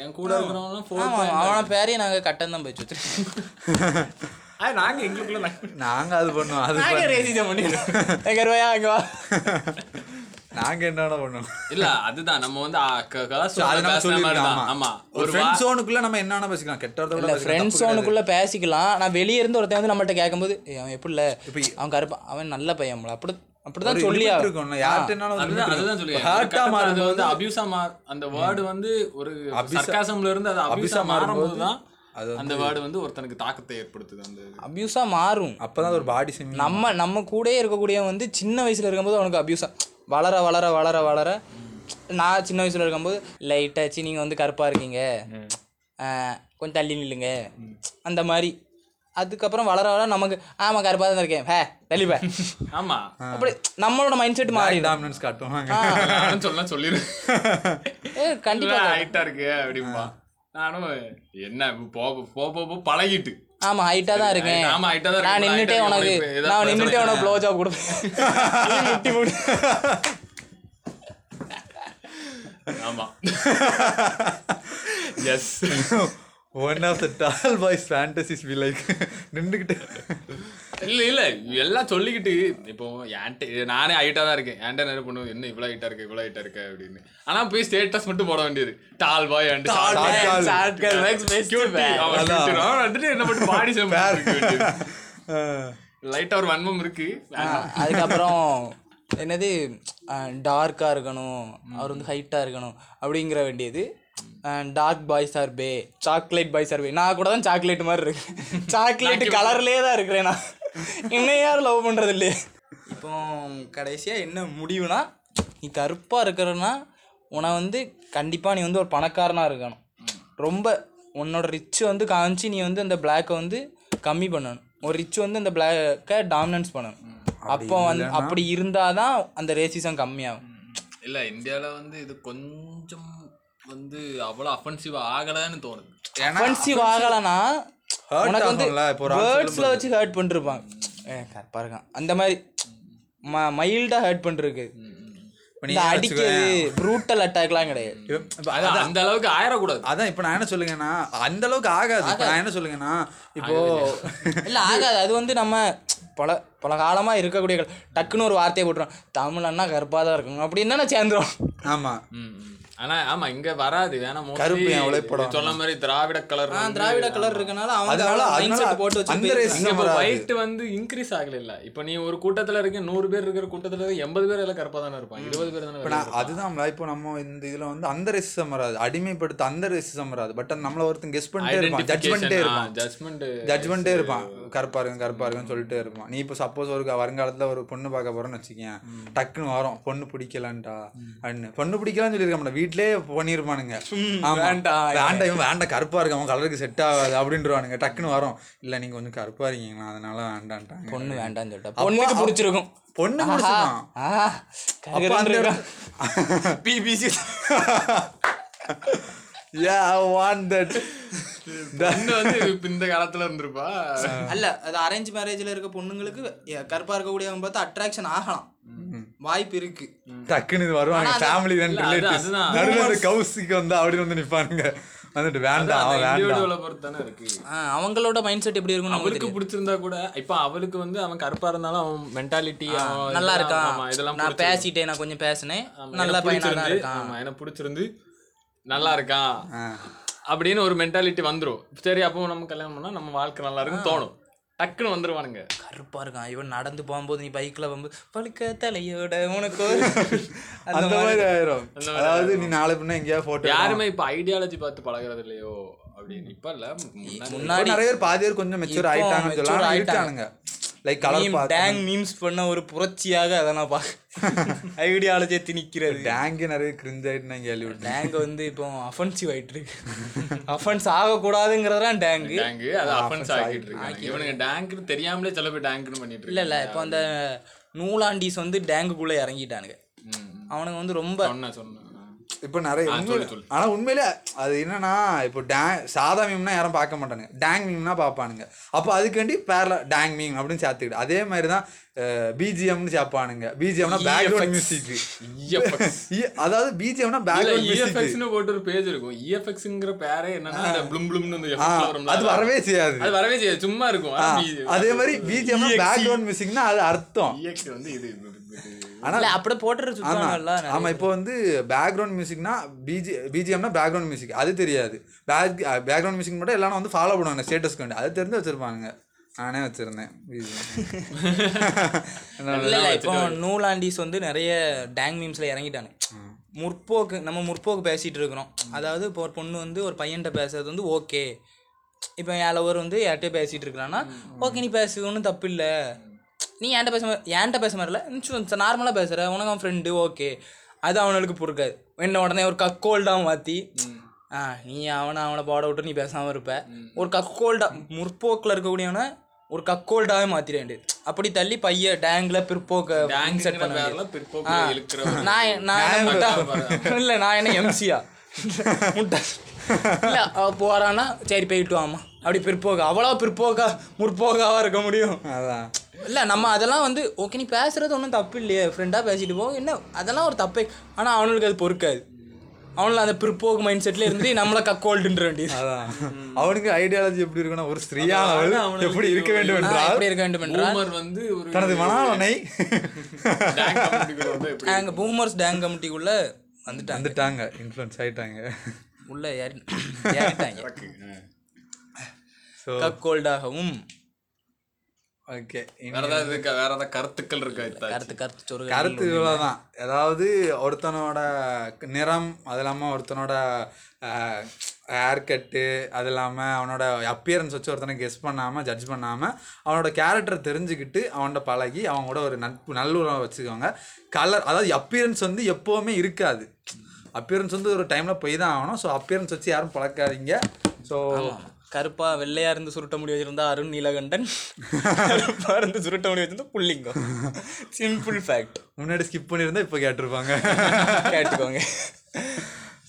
என் கூட இருக்கிறவனும் ஃபோர் ஆமாம் அவனை பேரையே நாங்கள் கட்டன் தான் போய் நாங்க எங்களுக்குள்ள நாங்க- நாங்க அது பண்ணுவோம் அது பண்ணிடுறோம் எங்க ரூபாயா அங்கே வா. நாங்க என்னடா பண்ணுவோம் இல்ல அதுதான். நம்ம வந்து. ஆமா. ஒரு ஃப்ரெண்ட் ஜோனுக்குள்ள நம்ம என்ன வேணா பேசிக்கலாம் கெட்டதை இல்ல பேசிக்கலாம். நான் வெளியே இருந்து ஒருத்தன் வந்து நம்மள்ட்ட கேட்கும்போது "ஏய், அவன் எப்படில அவன் கருப்பா அவன் நல்ல பையன் அப்படி அப்படிதான் சொல்லி இருக்கும்ல. யார்கிட்ட அதுதான் சொல்லி ஹார்ட்டா வந்து அபியூசா அந்த வேர்டு வந்து ஒரு சர்க்காசம்ல இருந்து அது அபியூசா மாறும்போது தான் அந்த வேர்டு வந்து ஒருத்தனுக்கு தாக்கத்தை ஏற்படுத்துது அந்த. அபியூஸா மாறும். அப்பதான் ஒரு பாடி நம்ம நம்ம கூடயே இருக்கக்கூடியவன் வந்து சின்ன வயசுல இருக்கும்போது அவனுக்கு அபியூஸா வளர வளர வளர வளர நான் சின்ன வயசுல இருக்கும்போது லைட்டாச்சு நீங்க வந்து கருப்பா இருக்கீங்க. ஆஹ், கொஞ்சம் தள்ளி நில்லுங்க. அந்த மாதிரி. அதுக்கப்புறம் வளர வளர நமக்கு ஆமா கருப்பா தான் இருக்கேன். ஹே தள்ளிப்ப ஆமா. அப்படி நம்மளோட மைண்ட் செட் மாறிடும். டாமினன்ஸ் காட்டுவாங்க சொல்ல சொல்லிடுவேன் ஏ கண்டிப்பா ஹைட்டா இருக்கு அப்படிம்பா. நானும் என்ன போ போ போ போ பழகிட்டு. ஆமா ஹைட்டா தான் இருக்கேன் ஆமா ஹைட்டா தான் நான். நின்னுட்டே உனக்கு நான் நின்னுட்டே உனக்கு ப்ளோ ஜாப் கொடுப்பேன். ஆமா yes one of the tall boys fantasies we like நின்றுக்கிட்டு இல்ல இல்ல எல்லாம் சொல்லிக்கிட்டு இப்போ என்கிட்ட நானே ஹைட்டா தான் இருக்கேன். என்கிட்ட நிறைய பொண்ணு என்ன இவ்வளவு ஹைட்டா இருக்க இவ்வளவு ஹைட்டா இருக்க அப்படின்னு. ஆனா போய் ஸ்டேட்டஸ் மட்டும் போட வேண்டியது. Tall boy and. வந்துட்டு என்ன மட்டும் பாடி சேம் லைட்டா ஒரு வன்மம் இருக்கு. அதுக்கப்புறம் என்னது டார்க்கா இருக்கணும் அவர் வந்து ஹைட்டா இருக்கணும் அப்படிங்கிற வேண்டியது. Dark boys are bae chocolate boys are bae நான் கூட தான் சாக்லேட் மாதிரி இருக்கு. சாக்லேட் கலர்லேயே தான் இருக்கிறேன் நான். இன்னும் யாரும் லவ் பண்றது இல்லையே இப்போ கடைசியா என்ன முடிவுனா நீ கருப்பா இருக்கிறன்னா உன்னை வந்து கண்டிப்பா நீ வந்து ஒரு பணக்காரனா இருக்கணும். ரொம்ப உன்னோட ரிச் வந்து காமிச்சு நீ வந்து அந்த பிளாக்கை வந்து கம்மி பண்ணணும். ஒரு ரிச் வந்து அந்த பிளாக்கை டாமினன்ஸ் பண்ணணும். அப்போ வந்து அப்படி இருந்தாதான் அந்த ரேசிசம் கம்மியாகும். இல்ல இந்தியால வந்து இது கொஞ்சம் வந்து அவ்வளவு அஃபென்சிவ் ஆகலன்னு தோணுது. அஃபென்சிவ் ஆகலைன்னா உனக்கு வந்து வேர்ட்ஸில் வச்சு ஹர்ட் பண்ணிருப்பாங்க. ஏ கரெக்டாக இருக்கான். அந்த மாதிரி ம மைல்டாக ஹர்ட் பண்ணிருக்கு. அடிக்கிறது ப்ரூட்டல் அட்டாக்லாம் கிடையாது. அந்த அளவுக்கு ஆயிடக்கூடாது அதான் இப்போ நான் என்ன சொல்லுங்கன்னா அந்த அளவுக்கு ஆகாது. இப்போ நான் என்ன சொல்லுங்கன்னா இப்போ இல்லை ஆகாது. அது வந்து நம்ம பல பல காலமாக இருக்கக்கூடிய டக்குன்னு ஒரு வார்த்தையை போட்டுரும் தமிழன்னா கருப்பாக தான் இருக்கும் அப்படின்னு தானே சேர்ந்துரும். ஆமா. ஆனா ஆமா இங்க வராது. வேணா கருப்பு என் உழைப்படம். சொன்ன மாதிரி திராவிட கலர் திராவிட கலர் இருக்கனால அவங்க அதனால- மைண்ட் போட்டு வச்சு. ஒயிட் வந்து இன்க்ரீஸ் ஆகல இல்ல இப்போ நீ ஒரு கூட்டத்துல இருக்க நூறு பேர் இருக்கிற கூட்டத்துல இருக்க எண்பது பேர் எல்லாம் கருப்பா தானே இருப்பாங்க இருபது பேர் தானே அதுதான் இப்போ நம்ம இந்த இதுல வந்து அந்த ரேசிசம் வராது. அடிமைப்படுத்த அந்த ரேசிசம் வராது. பட் நம்மள ஒருத்தன் கெஸ் பண்ணிட்டே இருப்பான். ஜட்ஜ்மெண்ட்டே இருப்பான். ஜட்மெண்ட் ஜட்ஜ்மெண்ட்டே இருப்பான். கருப்பா இருக்கும் கருப்பா இருக்குன்னு சொல்லிட்டே இருப்பான். நீ இப்போ சப்போஸ் ஒரு வருங்காலத்துல ஒரு பொண்ணு பார்க்க போறோம்னு வச்சுக்கேன் டக்குன்னு வரும். பொண்ணு பிடிக்கலான்டா அப்படின்னு. பொண்ணு பிடிக்கலாம்னு சொல்லியிருக்க மாட்டேன். வீட்லயே பண்ணியிருப்பானுங்க ஆமா. வேண்டாம். இவன் வேண்டாம் கருப்பா இருக்கு அவன் கலருக்கு செட் ஆகாது அப்படின்றவானுங்க. டக்குன்னு வரும். இல்ல நீங்க கொஞ்சம் கருப்பா இருக்கீங்களா? அதனால வேண்டான்ட்டாங்க. பொண்ணு வேண்டாம்னு சொல்லிட்டா. பொண்ணுக்கு பிடிச்சிருக்கும். பொண்ணு பிடிச்சிருக்கான். BBC want that. பொண்ணு வந்து இந்த காலத்துல இருந்திருப்பா. அல்ல அது அரேஞ்ச் மேரேஜ்ல இருக்க பொண்ணுங்களுக்கு கருப்பா இருக்கக்கூடியவங்க பார்த்து அட்ராக்ஷன் ஆகலாம். வாய்ப்பு இருக்கு. டக்குன்னு இது வருவாங்க. ஃபேமிலி அது- ரிலேட்டிவ்ஸ். நடுவில் அந்த கவுசிக்கு வந்து அப்படி வந்து நிப்பானுங்க. வந்துட்டு வேண்டாம் அவன் வேண்டாம். இண்டிவிஜுவலை பொறுத்து தானே இருக்கு அவங்களோட மைண்ட் செட் எப்படி இருக்கும் அவளுக்கு பிடிச்சிருந்தா கூட இப்ப அவளுக்கு வந்து அவன் கருப்பா இருந்தாலும் அவன் மென்டாலிட்டி நல்லா இருக்கான். இதெல்லாம் நான். பேசிட்டேன் நான் கொஞ்சம் பேசினேன். நல்ல பையனா தான் இருக்கான். ஆமா, எனக்கு பிடிச்சிருந்து நல்லா இருக்கான். அப்படின்னு ஒரு மென்டாலிட்டி வந்துரும். சரி அப்போ நம்ம கல்யாணம் பண்ணா நம்ம வாழ்க்கை நல்லா இருக்குன்னு தோணும். டக்குன்னு வந்துருவானுங்க. கருப்பா இருக்கான். இவன் நடந்து போகும்போது நீ பைக்ல வந்து பழுக்க தலையோட உனக்கு அந்த மாதிரி ஆயிரும். அதாவது நீ நாளை பின்ன எங்கேயாவது போட்டோ யாருமே இப்ப ஐடியாலஜி பார்த்து பழகுறது இல்லையோ அப்படின்னு. இப்ப இல்ல முன்னாடி நிறைய பேர் பாதி பேர் கொஞ்சம் மெச்சூர் ஆயிட்டாங்க. லைக் கலர் டேங் மீம்ஸ் பண்ண ஒரு புரட்சியாக அதை நான் பார்க்க ஐடியாலஜியை திணிக்கிறது. டேங்கே நிறைய கிரிஞ்ச் ஆயிட்டு நான் கேள்விப்பட்டேன். டேங்க் வந்து இப்போ அஃபென்சிவ் ஆயிட்டு இருக்கு. அஃபென்ஸ் ஆகக்கூடாதுங்கிறதுலாம் டேங்கு டேங்கு அது அஃபென்ஸ் ஆகிட்டு இருக்காங்க இவனுங்க டேங்க்னு தெரியாமலே சில பேர் டேங்க்னு பண்ணிட்டு இல்ல இல்ல இப்போ அந்த நூலாண்டீஸ் வந்து டேங்குக்குள்ள இறங்கிட்டானுங்க. ம். அவனுங்க வந்து ரொம்ப சொன்னேன் சொன்னேன். இப்போ நிறைய உண்மையில. ஆனா உண்மையிலே அது என்னன்னா இப்போ டேங் சாதா மீம்னா யாரும் பார்க்க மாட்டானுங்க. டேங் மீம்னா பார்ப்பானுங்க. அப்போ அதுக்காண்டி பேர்ல டேங் மீம் அப்படின்னு சேர்த்துக்கிட்டு அதே மாதிரி தான் பிஜிஎம்னு சேர்ப்பானுங்க. பிஜிஎம்னா பேக்ரவுண்ட் மியூசிக். அதாவது பிஜிஎம்னா பேக்ரவுண்ட் மியூசிக் இஎஃப்எக்ஸ்னு போட்டு ஒரு பேஜ் இருக்கும். இஎஃப்எக்ஸ்ங்கிற பேரே என்னன்னா அந்த ப்ளூம் ப்ளூம்னு அது வரவே செய்யாது. அது வரவே செய்யாது. சும்மா இருக்கும். அதே மாதிரி பிஜிஎம்னா பேக்ரவுண்ட் மியூசிக்னா அது அர்த்தம். EX வந்து இது. இது- இது- இது. ஆனா இல்ல அப்படியே போட்டுற சுத்தாங்கல்ல ஆமா இப்போ வந்து பேக்ரவுண்ட் மியூசிக்னா பிஜி பிஜிஎம்னா பேக்ரவுண்ட் மியூசிக் அது தெரியாது. பேக் பேக்ரவுண்ட் மியூசிக் மட்டும் எல்லாரும் வந்து ஃபாலோ பண்ணுவாங்க ஸ்டேட்டஸ்க்கு வேண்டி அது தெரிஞ்சு வச்சிருப்பாங்க. நானே வச்சிருந்தேன் இல்ல இப்போ நூலாண்டீஸ் வந்து நிறைய டேங் மீம்ஸ்ல இறங்கிட்டானு முற்போக்கு நம்ம முற்போக்கு பேசிட்டு இருக்கிறோம். அதாவது இப்போ ஒரு பொண்ணு வந்து ஒரு பையன்கிட்ட பேசுறது வந்து ஓகே இப்போ என் லவர் வந்து யார்கிட்டயோ பேசிட்டு இருக்கிறான்னா ஓகே நீ பேசு ஒன்றும் தப்பு இல்லை நீ என்கிட்ட பேச மாதிரி என்கிட்ட பேச மாதிரில நார்மலாக பேசுகிற உனக்கு அவன் ஃப்ரெண்டு ஓகே அது அவனுக்கு பொறுக்காது என்ன உடனே ஒரு கக்கோல்டாக மாற்றி ஆ நீ அவனை அவனை போட விட்டு நீ பேசாமல் இருப்ப. ஒரு கக்கோல்டா முற்போக்கில் இருக்கக்கூடியவனை ஒரு மாத்திர வேண்டியது அப்படி தள்ளி பைய டேங்க்ல பிற்போக்க டேங்க்ங்கிற செட் பண்ண நான் நான் இல்ல நான் என்ன எம்சியா முட்டா. இல்ல அவ போறான்னா சரி போயிட்டு வாமா அப்படி பிற்போக்கு. அவ்வளோ பிற்போக்கா முற்போக்காவா இருக்க முடியும்? அதான். இல்ல நம்ம அதெல்லாம் வந்து ஓகே நீ பேசுறது ஒன்றும் தப்பு இல்லையே. ஃப்ரெண்டா பேசிட்டு போ. என்ன அதெல்லாம் ஒரு தப்பே. ஆனா அவனுக்கு அது பொறுக்காது. அவனுக்கு அந்த பிற்போக்கு மைண்ட் செட்ல இருந்து நம்மள கக்கோல்டுன்ற வேண்டியது. அதான். அவனுக்கு ஐடியாலஜி எப்படி இருக்குன்னா ஒரு ஸ்திரீயானவள் அவனுக்கு எப்படி இருக்க வேண்டும் என்றால் எப்படி இருக்க வேண்டும் என்றால் வந்து ஒரு தனது எப்படி அங்க பூமர்ஸ் டேங் கமிட்டிக்குள்ள வந்துட்டாங்க. வந்துட்டாங்க. இன்ஃப்ளூயன்ஸ் ஆயிட்டாங்க. உள்ள ஏறி ஏறிட்டாங்க. இருக்கு. ஸோ கக்கோல்டாகவும் ஓகே வேற ஏதாவது இருக்கா? வேற ஏதாவது கருத்துக்கள் இருக்கா? கருத்து கருத்து சொருக கருத்து இவ்வளோதான் அதாவது ஒருத்தனோட நிறம் அது இல்லாமல் ஒருத்தனோட ஹேர் கட்டு அது இல்லாமல் அவனோட அப்பியரன்ஸ் வச்சு ஒருத்தனை கெஸ் பண்ணாமல் ஜட்ஜ் பண்ணாமல் அவனோட கேரக்டர் தெரிஞ்சுக்கிட்டு அவன்கிட்ட பழகி அவங்க கூட ஒரு நட்பு நல்லுறவை வச்சுக்கோங்க. கலர் அதாவது அப்பியரன்ஸ் வந்து எப்போவுமே இருக்காது. அப்பியரன்ஸ் வந்து ஒரு டைமில் போய் தான் ஆகணும். ஸோ அப்பியரன்ஸ் வச்சு யாரும் பழக்காதீங்க. ஸோ கருப்பா வெள்ளையா இருந்து சுருட்ட முடி வச்சிருந்தா அருண் நீலகண்டன். கருப்பா இருந்து சுருட்ட முடி வச்சிருந்தா புள்ளிங்கம். சிம்பிள் ஃபேக்ட் முன்னாடி ஸ்கிப் பண்ணியிருந்தா இப்போ கேட்டிருப்பாங்க. கேட்டுக்கோங்க.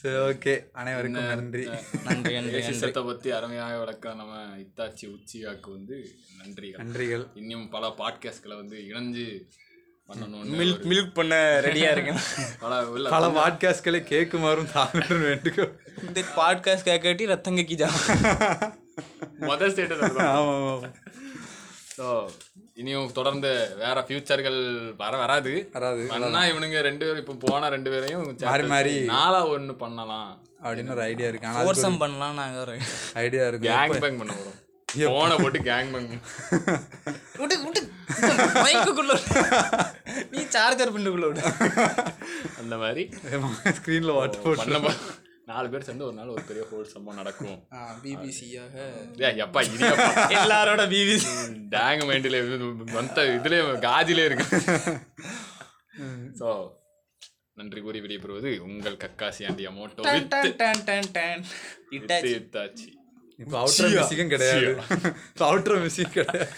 சரி ஓகே அனைவருக்கும் நன்றி. நன்றி நன்றி ரேசிசத்தை பத்தி அருமையாக விளக்க நம்ம இத்தாச்சி உச்சியாக்கு வந்து நன்றிகள். நன்றிகள். இன்னும் பல பாட்காஸ்ட்களை வந்து இணைஞ்சு மில்க் மில்க் பண்ண ரெடியா இருக்கேன். பல பல பாட்காஸ்ட்களை கேட்குமாறும் தாங்கள் வேண்டுகோள். இந்த பாட்காஸ்ட் கேட்காட்டி ரத்தம் கக்கி ஜா மொதல் ஸ்டேட்டஸ் ஆமாம் ஸோ இனியும் தொடர்ந்து வேற ஃபியூச்சர்கள் வர வராது. வராது. பண்ணா இவனுங்க ரெண்டு பேரும் இப்போ போன ரெண்டு பேரையும் மாறி மாறி. நாளா ஒண்ணு பண்ணலாம். அப்படின்னு ஒரு ஐடியா இருக்கு. ஆனால் கோர்சம் பண்ணலாம் நாங்க ஒரு ஐடியா இருக்கு. கேங் பேங் பண்ண போறோம். போனை போட்டு கேங் பேங் விட்டு விட்டு மைக்குக்குள்ள. நீ சார்ஜர் பின்னுக்குள்ள விடு. அந்த மாதிரி. ஸ்க்ரீனில் வாட்டர் போட்டு நாலு பேர் சேர்ந்து ஒரு நாள் ஒரு பெரிய ஹோல் சம்பவம் நடக்கும். பிபிசியாக எப்பா இடியப்பா எல்லாரோட பிபிசி டேங் மைண்டில் வந்த இதுல காஜிலே இருக்கு. ஸோ நன்றி கூறி விடைபெறுவது உங்கள் கக்காசி ஆண்டி அமோட்டோ டன் வித் டன் டன் டன் டன் இட்டாச்சி. இப்போ அவுட்ரோ மியூசிக்கும் கிடையாது. அவுட்ரோ மியூசிக் கிடையாது.